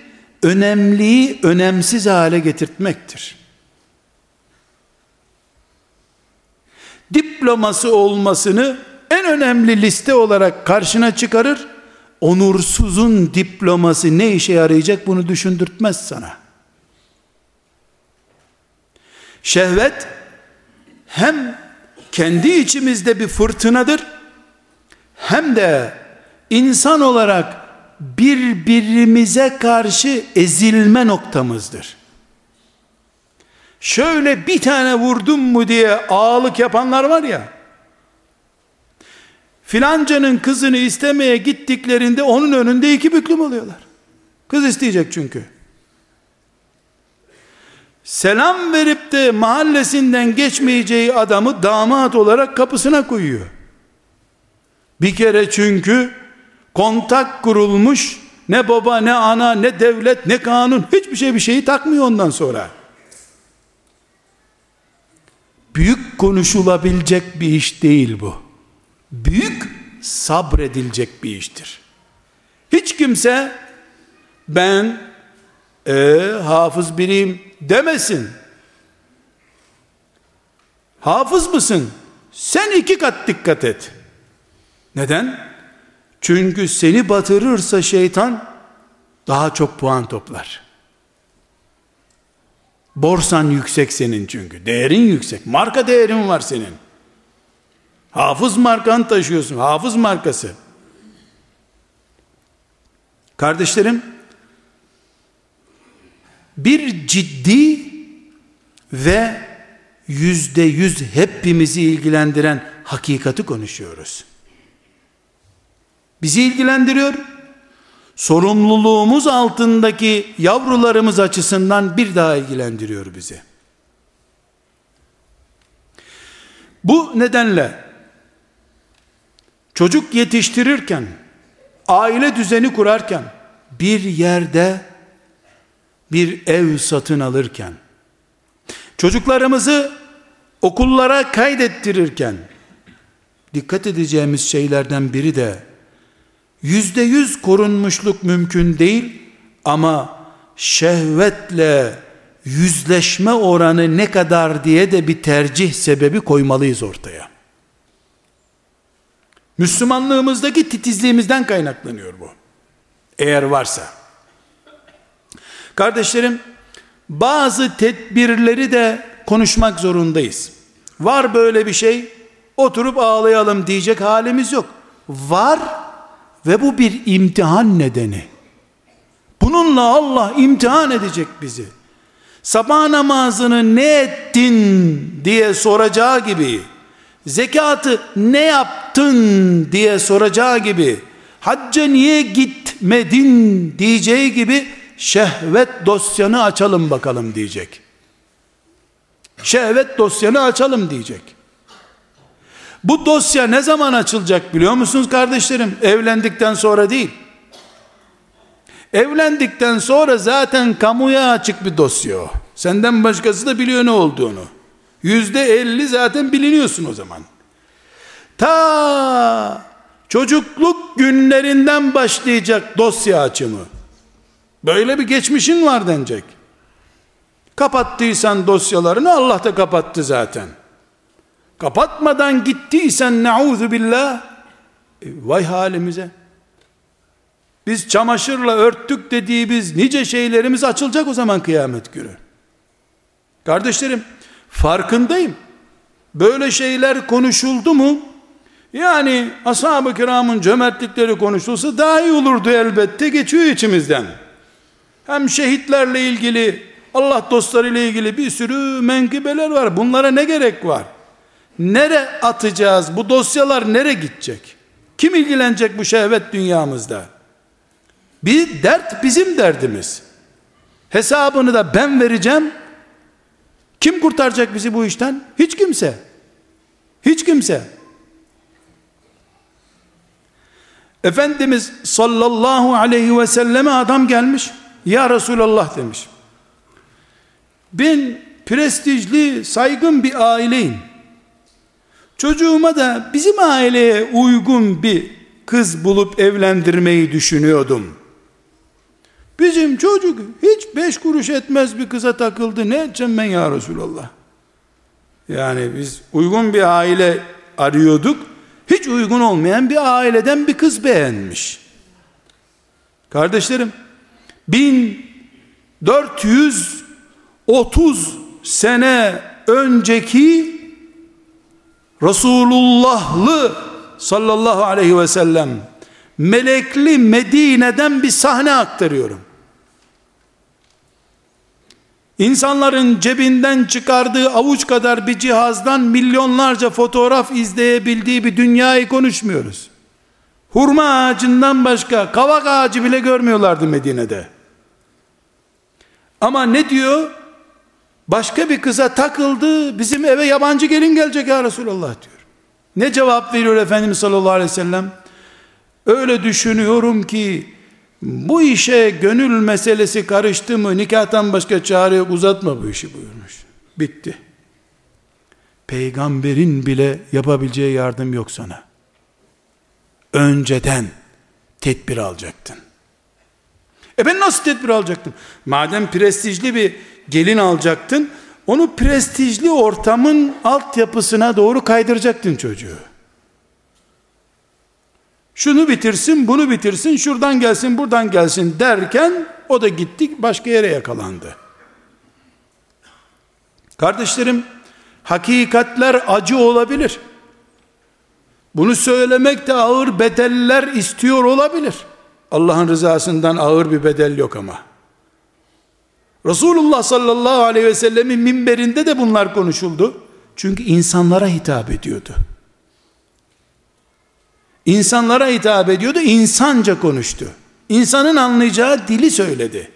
önemliyi önemsiz hale getirtmektir. Diploması olmasını en önemli liste olarak karşına çıkarır. Onursuzun diploması ne işe yarayacak bunu düşündürtmez sana. Şehvet hem kendi içimizde bir fırtınadır hem de insan olarak birbirimize karşı ezilme noktamızdır. Şöyle bir tane vurdum mu diye ağalık yapanlar var ya, filancanın kızını istemeye gittiklerinde onun önünde iki büklüm oluyorlar. Kız isteyecek çünkü. Selam verip de mahallesinden geçmeyeceği adamı damat olarak kapısına koyuyor. Bir kere çünkü kontak kurulmuş ne baba ne ana ne devlet ne kanun hiçbir şey bir şeyi takmıyor ondan sonra. Büyük konuşulabilecek bir iş değil bu. Büyük sabredilecek bir iştir. Hiç kimse ben e, hafız biriyim demesin. Hafız mısın? Sen iki kat dikkat et. Neden? Çünkü seni batırırsa şeytan daha çok puan toplar. Borsan yüksek senin çünkü. Değerin yüksek. Marka değerin var senin. Hafız markan taşıyorsun. Hafız markası. Kardeşlerim, bir ciddi ve yüzde yüz hepimizi ilgilendiren hakikati konuşuyoruz. Bizi ilgilendiriyor. Sorumluluğumuz altındaki yavrularımız açısından bir daha ilgilendiriyor bizi. Bu nedenle çocuk yetiştirirken, aile düzeni kurarken, bir yerde bir ev satın alırken, çocuklarımızı okullara kaydettirirken, dikkat edeceğimiz şeylerden biri de, yüzde yüz korunmuşluk mümkün değil, ama şehvetle yüzleşme oranı ne kadar diye de bir tercih sebebi koymalıyız ortaya. Müslümanlığımızdaki titizliğimizden kaynaklanıyor bu. Eğer varsa. Kardeşlerim, bazı tedbirleri de konuşmak zorundayız. Var böyle bir şey, oturup ağlayalım diyecek halimiz yok. Var ve bu bir imtihan nedeni. Bununla Allah imtihan edecek bizi. Sabah namazını ne ettin diye soracağı gibi, zekatı ne yaptın diye soracağı gibi, hacca niye gitmedin diyeceği gibi, şehvet dosyanı açalım bakalım diyecek. Şehvet dosyanı açalım diyecek. Bu dosya ne zaman açılacak biliyor musunuz kardeşlerim? Evlendikten sonra değil. Evlendikten sonra zaten kamuya açık bir dosya. Senden başkası da biliyor ne olduğunu. Yüzde elli zaten biliniyorsun o zaman. Ta çocukluk günlerinden başlayacak dosya açımı. Böyle bir geçmişin var denecek. Kapattıysan dosyalarını Allah da kapattı zaten. Kapatmadan gittiysen nauzu billah e, vay halimize. Biz çamaşırla örttük dediğimiz nice şeylerimiz açılacak o zaman kıyamet günü. Kardeşlerim farkındayım. Böyle şeyler konuşuldu mu? Yani ashab-ı kiramın cömertlikleri konuşulsa daha iyi olurdu elbette geçiyor içimizden. Hem şehitlerle ilgili, Allah dostları ile ilgili bir sürü menkıbeler var. Bunlara ne gerek var? Nere atacağız? Bu dosyalar nere gidecek? Kim ilgilenecek bu şehvet dünyamızda? Bir dert bizim derdimiz. Hesabını da ben vereceğim. Kim kurtaracak bizi bu işten? Hiç kimse. Hiç kimse. Efendimiz sallallahu aleyhi ve selleme adam gelmiş. Ya Resulallah demiş. Ben prestijli, saygın bir aileyim. Çocuğuma da bizim aileye uygun bir kız bulup evlendirmeyi düşünüyordum. Bizim çocuk hiç beş kuruş etmez bir kıza takıldı. Ne edeceğim ben ya Resulallah? Yani biz uygun bir aile arıyorduk. Hiç uygun olmayan bir aileden bir kız beğenmiş. Kardeşlerim, 1430 sene önceki Resulullahlı sallallahu aleyhi ve sellem melekli Medine'den bir sahne aktarıyorum. İnsanların cebinden çıkardığı avuç kadar bir cihazdan milyonlarca fotoğraf izleyebildiği bir dünyayı konuşmuyoruz. Hurma ağacından başka kavak ağacı bile görmüyorlardı Medine'de. Ama ne diyor? Başka bir kıza takıldı, bizim eve yabancı gelin gelecek ya Resulallah diyor. Ne cevap veriyor Efendimiz sallallahu aleyhi ve sellem? Öyle düşünüyorum ki bu işe gönül meselesi karıştı mı nikahtan başka çare yok uzatma bu işi buyurmuş. Bitti. Peygamberin bile yapabileceği yardım yok sana. Önceden tedbir alacaktın. E ben nasıl tedbir alacaktım? Madem prestijli bir gelin alacaktın, onu prestijli ortamın altyapısına doğru kaydıracaktın çocuğu. Şunu bitirsin, bunu bitirsin, şuradan gelsin, buradan gelsin derken o da gittik başka yere yakalandı. Kardeşlerim, hakikatler acı olabilir. Bunu söylemek de ağır bedeller istiyor olabilir. Allah'ın rızasından ağır bir bedel yok ama. Resulullah sallallahu aleyhi ve sellemin minberinde de bunlar konuşuldu. Çünkü insanlara hitap ediyordu. İnsanlara hitap ediyordu, insanca konuştu. İnsanın anlayacağı dili söyledi.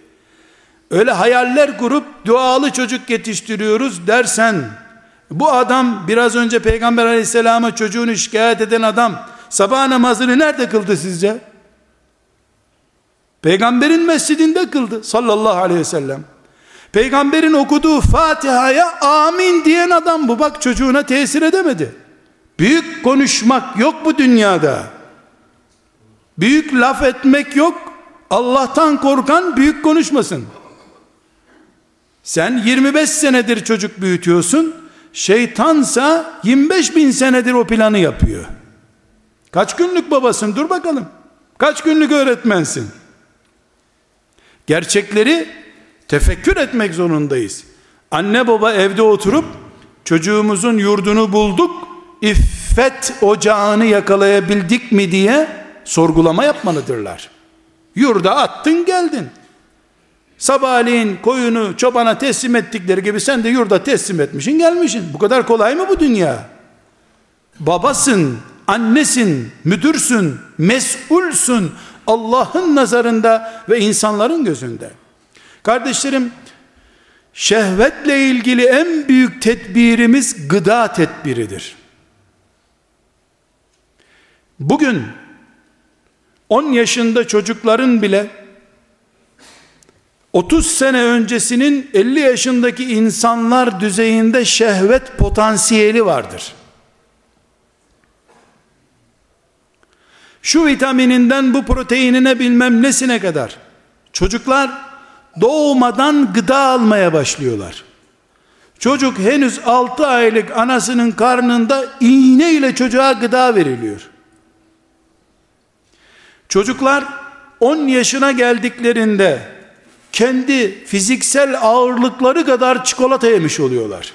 Öyle hayaller kurup dualı çocuk yetiştiriyoruz dersen, bu adam biraz önce Peygamber aleyhisselama çocuğunu şikayet eden adam, sabah namazını nerede kıldı sizce? Peygamberin mescidinde kıldı sallallahu aleyhi ve sellem. Peygamberin okuduğu Fatiha'ya amin diyen adam bu. Bak çocuğuna tesir edemedi. Büyük konuşmak yok bu dünyada. Büyük laf etmek yok. Allah'tan korkan büyük konuşmasın. Sen 25 senedir çocuk büyütüyorsun. Şeytansa 25 bin senedir o planı yapıyor. Kaç günlük babasın dur bakalım. Kaç günlük öğretmensin. Gerçekleri tefekkür etmek zorundayız. Anne baba evde oturup çocuğumuzun yurdunu bulduk, iffet ocağını yakalayabildik mi diye sorgulama yapmalıdırlar. Yurda attın geldin. Sabahleyin koyunu çobana teslim ettikleri gibi sen de yurda teslim etmişsin gelmişsin. Bu kadar kolay mı bu dünya? Babasın, annesin, müdürsün, mesulsün Allah'ın nazarında ve insanların gözünde. Kardeşlerim, şehvetle ilgili en büyük tedbirimiz gıda tedbiridir. Bugün 10 yaşında çocukların bile 30 sene öncesinin 50 yaşındaki insanlar düzeyinde şehvet potansiyeli vardır. Şu vitamininden bu proteinine bilmem nesine kadar. Çocuklar doğmadan gıda almaya başlıyorlar. Çocuk henüz 6 aylık anasının karnında iğne ile çocuğa gıda veriliyor. Çocuklar 10 yaşına geldiklerinde kendi fiziksel ağırlıkları kadar çikolata yemiş oluyorlar.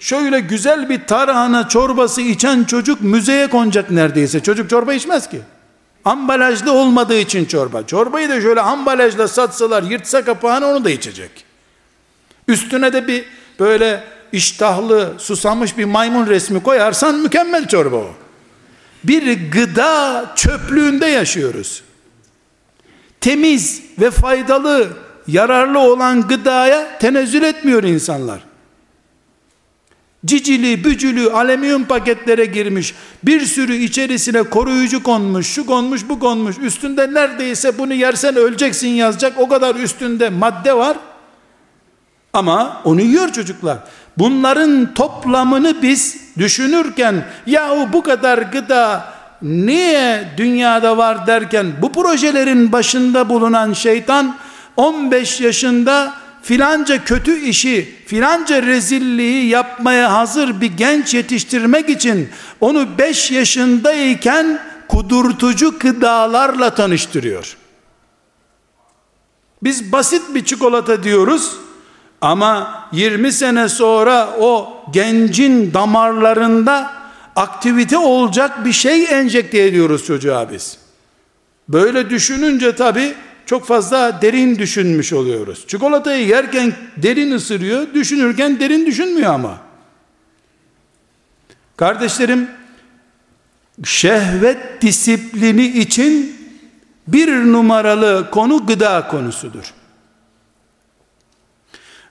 Şöyle güzel bir tarhana çorbası içen çocuk müzeye konacak neredeyse. Çocuk çorba içmez ki. Ambalajlı olmadığı için çorba. Çorbayı da şöyle ambalajla satsalar yırtsa kapağını onu da içecek. Üstüne de bir böyle iştahlı susamış bir maymun resmi koyarsan mükemmel çorba o. Bir gıda çöplüğünde yaşıyoruz. Temiz ve faydalı, yararlı olan gıdaya tenezzül etmiyor insanlar cicili bücülü alüminyum paketlere girmiş. Bir sürü içerisine koruyucu konmuş şu konmuş bu konmuş. Üstünde neredeyse bunu yersen öleceksin yazacak. O kadar üstünde madde var. Ama onu yiyor çocuklar. Bunların toplamını biz düşünürken yahu bu kadar gıda niye dünyada var? derken bu projelerin başında bulunan şeytan 15 yaşında filanca kötü işi, filanca rezilliği yapmaya hazır bir genç yetiştirmek için onu 5 yaşındayken kudurtucu gıdalarla tanıştırıyor. Biz basit bir çikolata diyoruz ama 20 sene sonra o gencin damarlarında aktivite olacak bir şey enjekte ediyoruz çocuğa biz. Böyle düşününce tabi çok fazla derin düşünmüş oluyoruz. Çikolatayı yerken derin ısırıyor, düşünürken derin düşünmüyor ama. Kardeşlerim, şehvet disiplini için bir numaralı konu gıda konusudur.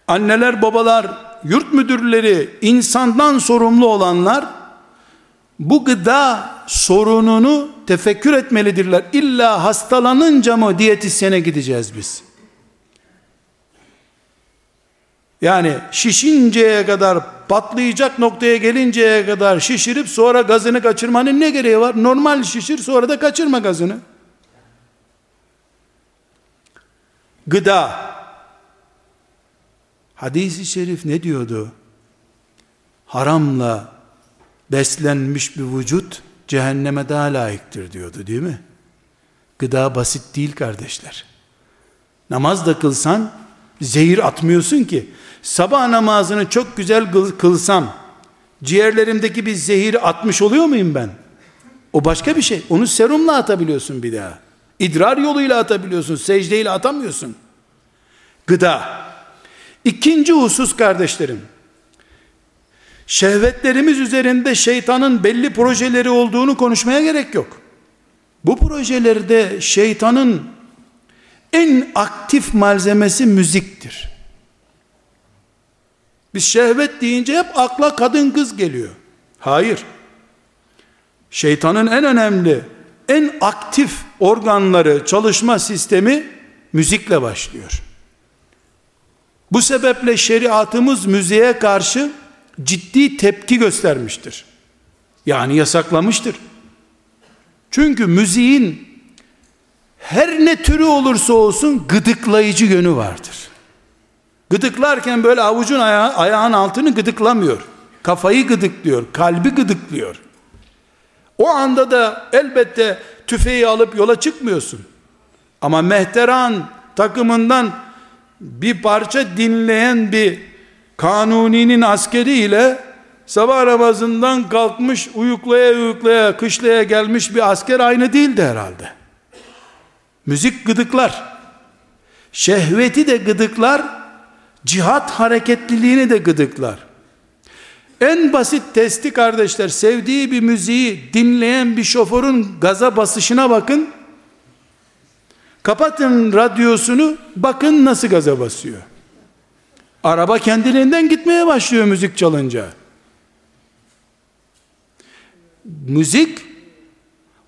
Anneler, babalar, yurt müdürleri, insandan sorumlu olanlar bu gıda sorununu tefekkür etmelidirler. İlla hastalanınca mı diyetisyene gideceğiz biz? Yani şişinceye kadar patlayacak noktaya gelinceye kadar şişirip sonra gazını kaçırmanın ne gereği var? Normal şişir sonra da kaçırma gazını. Gıda. Hadis-i şerif ne diyordu? Haramla beslenmiş bir vücut cehenneme daha layıktır diyordu değil mi? Gıda basit değil kardeşler. Namaz da kılsan zehir atmıyorsun ki. Sabah namazını çok güzel kılsam ciğerlerimdeki bir zehir atmış oluyor muyum ben? O başka bir şey. Onu serumla atabiliyorsun bir daha. İdrar yoluyla atabiliyorsun. Secdeyle atamıyorsun. Gıda. İkinci husus kardeşlerim. Şehvetlerimiz üzerinde şeytanın belli projeleri olduğunu konuşmaya gerek yok. Bu projelerde şeytanın en aktif malzemesi müziktir. Biz şehvet deyince hep akla kadın kız geliyor. Hayır. Şeytanın en önemli, en aktif organları, çalışma sistemi müzikle başlıyor. Bu sebeple şeriatımız müziğe karşı ciddi tepki göstermiştir. Yani yasaklamıştır. Çünkü müziğin her ne türü olursa olsun gıdıklayıcı yönü vardır. Gıdıklarken böyle avucun aya ayağın altını gıdıklamıyor. Kafayı gıdıklıyor, kalbi gıdıklıyor. O anda da elbette tüfeği alıp yola çıkmıyorsun. Ama mehteran takımından bir parça dinleyen bir kanuninin askeri ile sabah namazından kalkmış uyuklaya uyuklaya kışlaya gelmiş bir asker aynı değildi herhalde. Müzik gıdıklar. Şehveti de gıdıklar. Cihat hareketliliğini de gıdıklar. En basit testi kardeşler sevdiği bir müziği dinleyen bir şoförün gaza basışına bakın. Kapatın radyosunu bakın nasıl gaza basıyor. Araba kendiliğinden gitmeye başlıyor müzik çalınca. Müzik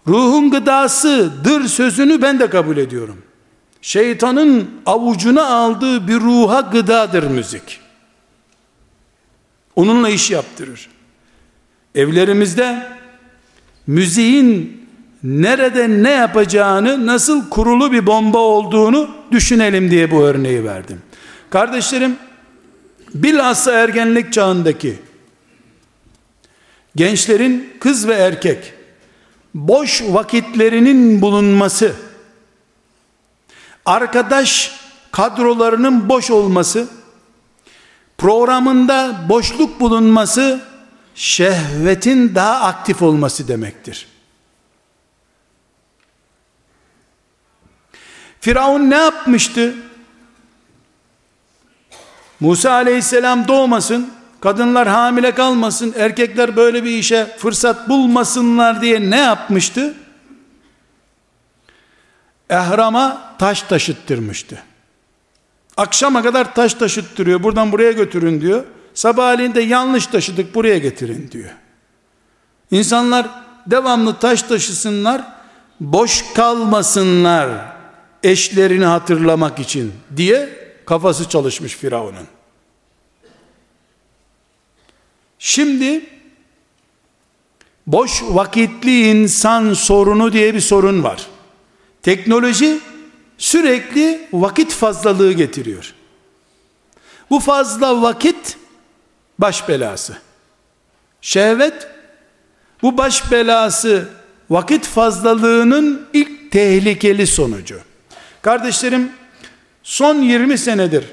ruhun gıdasıdır sözünü ben de kabul ediyorum. Şeytanın avucuna aldığı bir ruha gıdadır müzik. Onunla iş yaptırır. Evlerimizde müziğin nerede ne yapacağını, nasıl kurulu bir bomba olduğunu düşünelim diye bu örneği verdim. Kardeşlerim, bilhassa ergenlik çağındaki gençlerin kız ve erkek boş vakitlerinin bulunması arkadaş kadrolarının boş olması programında boşluk bulunması şehvetin daha aktif olması demektir. Firavun ne yapmıştı? Musa aleyhisselam doğmasın, kadınlar hamile kalmasın, erkekler böyle bir işe fırsat bulmasınlar diye ne yapmıştı? Ehrama taş taşıttırmıştı. Akşama kadar taş taşıttırıyor. Buradan buraya götürün diyor. Sabahleyin de yanlış taşıdık buraya getirin diyor. İnsanlar devamlı taş taşısınlar, boş kalmasınlar eşlerini hatırlamak için diye kafası çalışmış Firavun'un. Şimdi boş vakitli insan sorunu diye bir sorun var. Teknoloji sürekli vakit fazlalığı getiriyor. Bu fazla vakit baş belası. Şehvet bu baş belası vakit fazlalığının ilk tehlikeli sonucu. Kardeşlerim son 20 senedir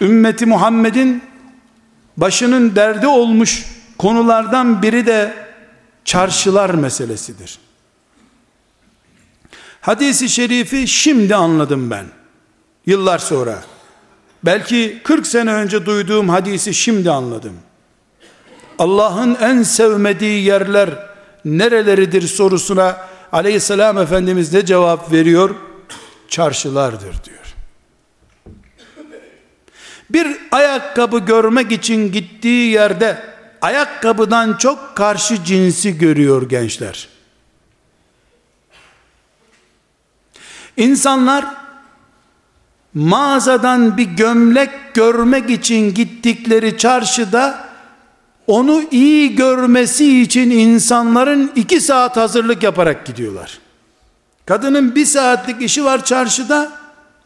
ümmeti Muhammed'in başının derdi olmuş konulardan biri de çarşılar meselesidir. Hadisi şerifi şimdi anladım ben. Yıllar sonra. Belki 40 sene önce duyduğum hadisi şimdi anladım. Allah'ın en sevmediği yerler nereleridir sorusuna aleyhisselam efendimiz ne cevap veriyor? Çarşılardır diyor. Bir ayakkabı görmek için gittiği yerde ayakkabıdan çok karşı cinsi görüyor gençler. İnsanlar mağazadan bir gömlek görmek için gittikleri çarşıda onu iyi görmesi için insanların iki saat hazırlık yaparak gidiyorlar. Kadının bir saatlik işi var çarşıda,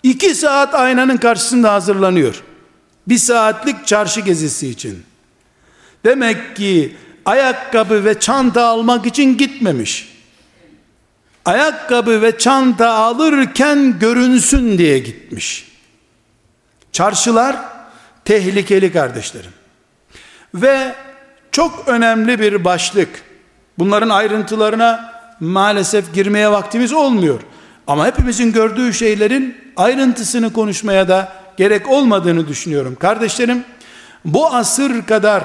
iki saat aynanın karşısında hazırlanıyor. Bir saatlik çarşı gezisi için. Demek ki ayakkabı ve çanta almak için gitmemiş. Ayakkabı ve çanta alırken görünsün diye gitmiş. Çarşılar tehlikeli kardeşlerim. Ve çok önemli bir başlık. Bunların ayrıntılarına maalesef girmeye vaktimiz olmuyor. Ama hepimizin gördüğü şeylerin ayrıntısını konuşmaya da gerek olmadığını düşünüyorum. Kardeşlerim, bu asır kadar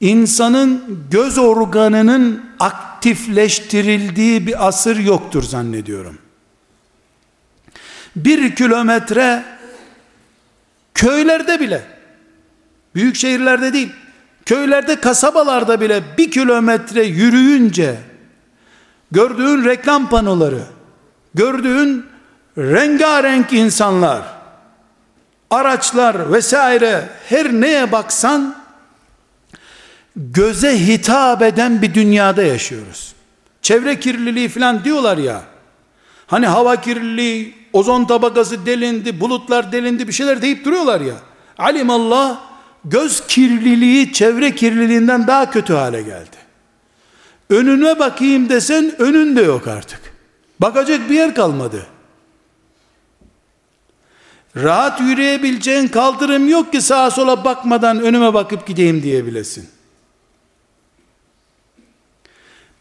insanın göz organının aktifleştirildiği bir asır yoktur zannediyorum. Bir kilometre köylerde bile, büyük şehirlerde değil, köylerde kasabalarda bile bir kilometre yürüyünce gördüğün reklam panoları, gördüğün rengarenk insanlar, araçlar vesaire her neye baksan göze hitap eden bir dünyada yaşıyoruz. Çevre kirliliği falan diyorlar ya. Hani hava kirliliği, ozon tabakası delindi, bulutlar delindi bir şeyler deyip duruyorlar ya. Alimallah göz kirliliği çevre kirliliğinden daha kötü hale geldi. Önüne bakayım desen önün de yok artık. Bakacak bir yer kalmadı. Rahat yürüyebileceğin kaldırım yok ki sağa sola bakmadan önüme bakıp gideyim diyebilesin.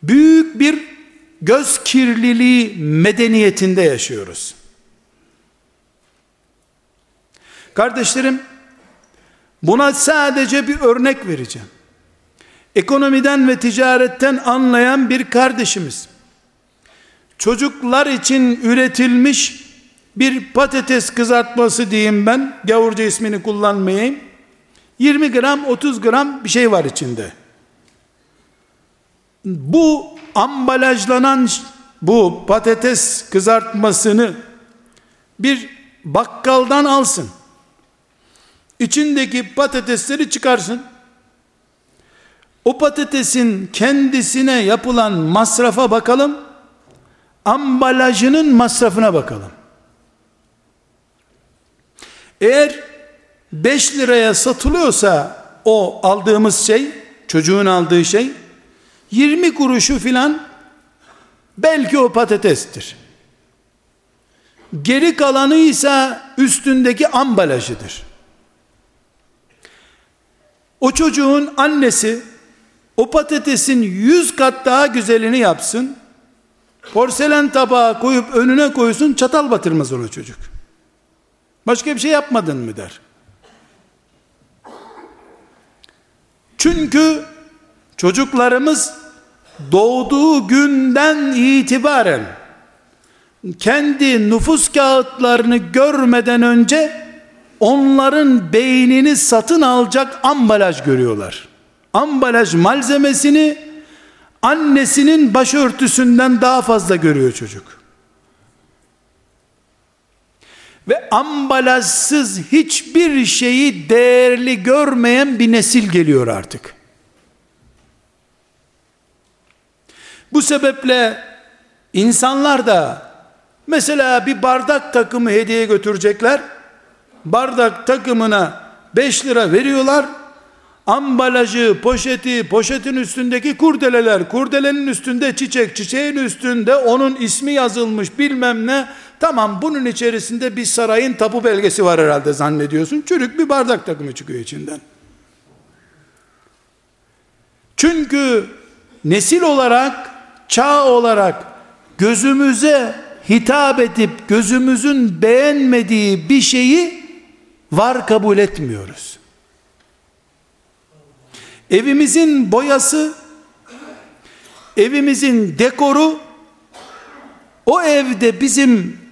Büyük bir göz kirliliği medeniyetinde yaşıyoruz. Kardeşlerim, buna sadece bir örnek vereceğim. Ekonomiden ve ticaretten anlayan bir kardeşimiz, çocuklar için üretilmiş bir patates kızartması diyeyim ben, gavurca ismini kullanmayayım, 20 gram 30 gram bir şey var içinde. Bu ambalajlanan bu patates kızartmasını bir bakkaldan alsın. İçindeki patatesleri çıkarsın. O patatesin kendisine yapılan masrafa bakalım. Ambalajının masrafına bakalım. Eğer 5 liraya satılıyorsa o aldığımız şey, çocuğun aldığı şey 20 kuruşu filan belki o patatestir. Geri kalanı ise üstündeki ambalajıdır. O çocuğun annesi o patatesin yüz kat daha güzelini yapsın. Porselen tabağa koyup önüne koysun çatal batırmaz ona çocuk. Başka bir şey yapmadın mı der. Çünkü çocuklarımız doğduğu günden itibaren kendi nüfus kağıtlarını görmeden önce onların beynini satın alacak ambalaj görüyorlar. Ambalaj malzemesini annesinin başörtüsünden daha fazla görüyor çocuk. Ve ambalajsız hiçbir şeyi değerli görmeyen bir nesil geliyor artık. Bu sebeple insanlar da mesela bir bardak takımı hediye götürecekler. Bardak takımına 5 lira veriyorlar. Ambalajı, poşeti, poşetin üstündeki kurdeleler, kurdelenin üstünde çiçek, çiçeğin üstünde onun ismi yazılmış bilmem ne. Tamam bunun içerisinde bir sarayın tapu belgesi var herhalde zannediyorsun. Çürük bir bardak takımı çıkıyor içinden. Çünkü nesil olarak, çağ olarak gözümüze hitap edip gözümüzün beğenmediği bir şeyi var kabul etmiyoruz. Evimizin boyası, evimizin dekoru, o evde bizim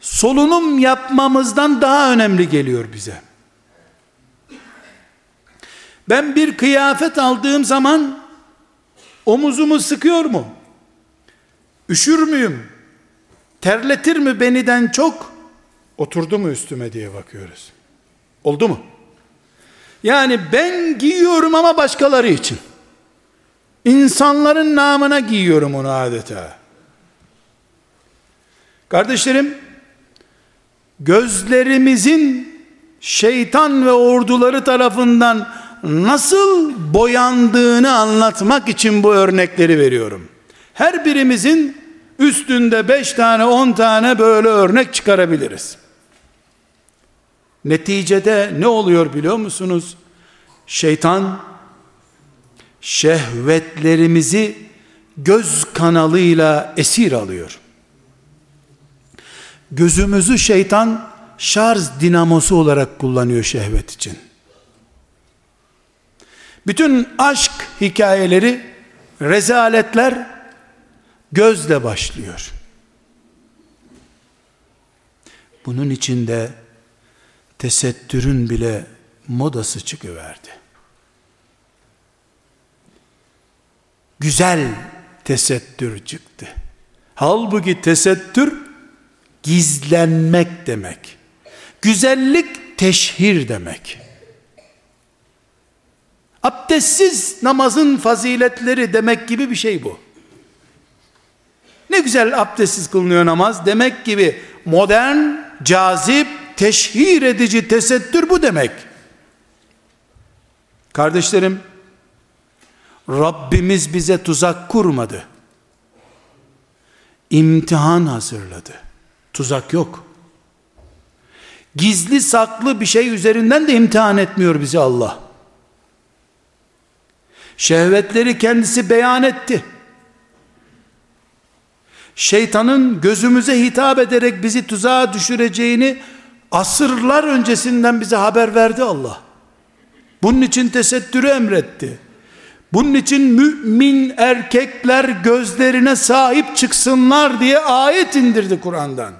solunum yapmamızdan daha önemli geliyor bize. Ben bir kıyafet aldığım zaman omuzumu sıkıyor mu? Üşür müyüm? Terletir mi beniden çok? Oturdu mu üstüme diye bakıyoruz. Oldu mu? Yani ben giyiyorum ama başkaları için. İnsanların namına giyiyorum onu adeta. Kardeşlerim, gözlerimizin şeytan ve orduları tarafından nasıl boyandığını anlatmak için bu örnekleri veriyorum. Her birimizin üstünde beş tane on tane böyle örnek çıkarabiliriz. Neticede ne oluyor biliyor musunuz? Şeytan şehvetlerimizi göz kanalıyla esir alıyor. Gözümüzü şeytan şarj dinamosu olarak kullanıyor şehvet için. Bütün aşk hikayeleri, rezaletler gözle başlıyor. Bunun içinde tesettürün bile modası çıkıverdi. Güzel tesettür çıktı. Halbuki tesettür gizlenmek demek. Güzellik teşhir demek. Abdestsiz namazın faziletleri demek gibi bir şey bu. Ne güzel abdestsiz kılınıyor namaz demek gibi modern, cazip, teşhir edici tesettür bu demek. Kardeşlerim, Rabbimiz bize tuzak kurmadı. İmtihan hazırladı. Tuzak yok. Gizli saklı bir şey üzerinden de imtihan etmiyor bizi Allah. Şehvetleri kendisi beyan etti. Şeytanın gözümüze hitap ederek bizi tuzağa düşüreceğini asırlar öncesinden bize haber verdi Allah. Bunun için tesettürü emretti. Bunun için mümin erkekler gözlerine sahip çıksınlar diye ayet indirdi Kur'an'dan.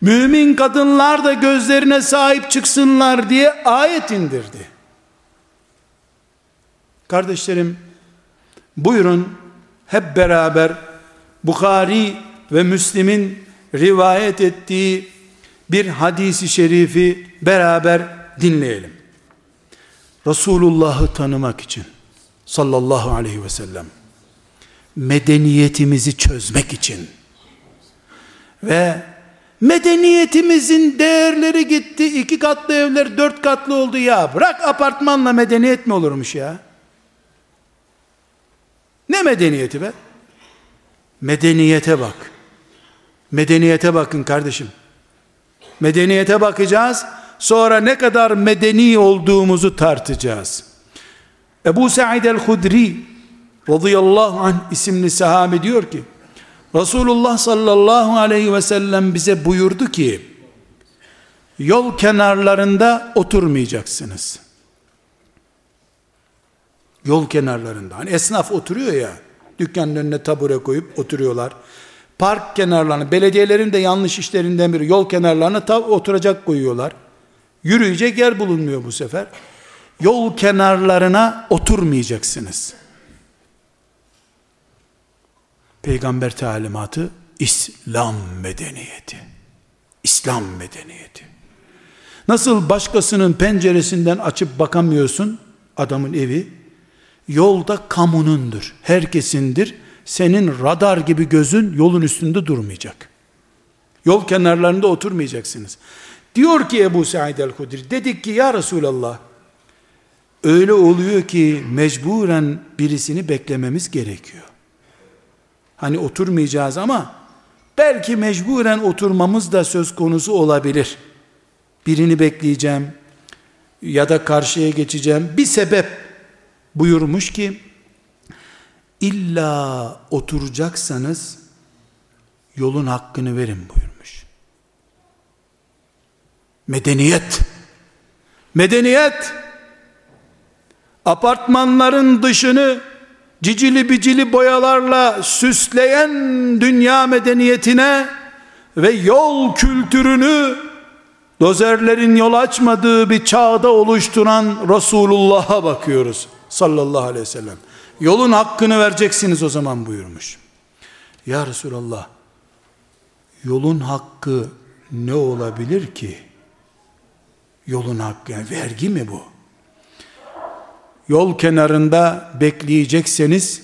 Mümin kadınlar da gözlerine sahip çıksınlar diye ayet indirdi. Kardeşlerim, buyurun hep beraber Bukhari ve Müslim'in rivayet ettiği bir hadisi şerifi beraber dinleyelim. Resulullah'ı tanımak için sallallahu aleyhi ve sellem. Medeniyetimizi çözmek için. Ve medeniyetimizin değerleri gitti. İki katlı evler dört katlı oldu. Ya bırak apartmanla medeniyet mi olurmuş ya? Ne medeniyeti be? Medeniyete bak. Medeniyete bakın kardeşim. Medeniyete bakacağız. Sonra ne kadar medeni olduğumuzu tartacağız. Ebu Sa'id el-Hudri radıyallahu anh isimli sahabe diyor ki Resulullah sallallahu aleyhi ve sellem bize buyurdu ki yol kenarlarında oturmayacaksınız. Yol kenarlarında. Hani esnaf oturuyor ya dükkanın önüne tabure koyup oturuyorlar park kenarlarını, belediyelerin de yanlış işlerinden biri yol kenarlarına oturacak koyuyorlar. Yürüyecek yer bulunmuyor bu sefer. Yol kenarlarına oturmayacaksınız. Peygamber talimatı İslam medeniyeti. İslam medeniyeti. Nasıl başkasının penceresinden açıp bakamıyorsun, adamın evi, yolda kamunundur, herkesindir. Senin radar gibi gözün yolun üstünde durmayacak. Yol kenarlarında oturmayacaksınız. Diyor ki Ebu Said el-Hudri, dedik ki ya Resulallah, öyle oluyor ki mecburen birisini beklememiz gerekiyor. Hani oturmayacağız ama belki mecburen oturmamız da söz konusu olabilir. Birini bekleyeceğim ya da karşıya geçeceğim. Bir sebep buyurmuş ki illa oturacaksanız yolun hakkını verin buyurmuş. Medeniyet medeniyet apartmanların dışını cicili bicili boyalarla süsleyen dünya medeniyetine ve yol kültürünü dozerlerin yol açmadığı bir çağda oluşturan Resulullah'a bakıyoruz sallallahu aleyhi ve sellem. Yolun hakkını vereceksiniz o zaman buyurmuş. Ya Resulallah yolun hakkı ne olabilir ki? Yolun hakkı yani vergi mi bu? Yol kenarında bekleyecekseniz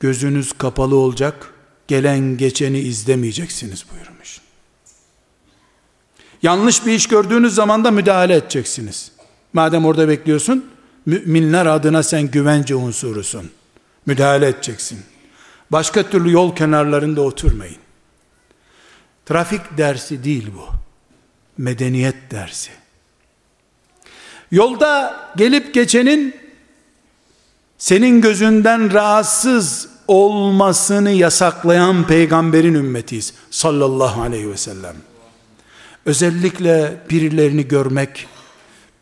gözünüz kapalı olacak, gelen geçeni izlemeyeceksiniz buyurmuş. Yanlış bir iş gördüğünüz zaman da müdahale edeceksiniz. Madem orada bekliyorsun, müminler adına sen güvence unsurusun. Müdahale edeceksin. Başka türlü yol kenarlarında oturmayın. Trafik dersi değil bu. Medeniyet dersi. Yolda gelip geçenin senin gözünden rahatsız olmasını yasaklayan peygamberin ümmetiyiz sallallahu aleyhi ve sellem. Özellikle birilerini görmek,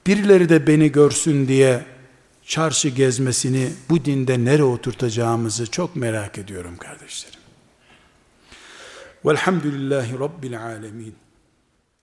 birileri de beni görsün diye çarşı gezmesini bu dinde nereye oturtacağımızı çok merak ediyorum kardeşlerim. Velhamdülillahi Rabbil alemin.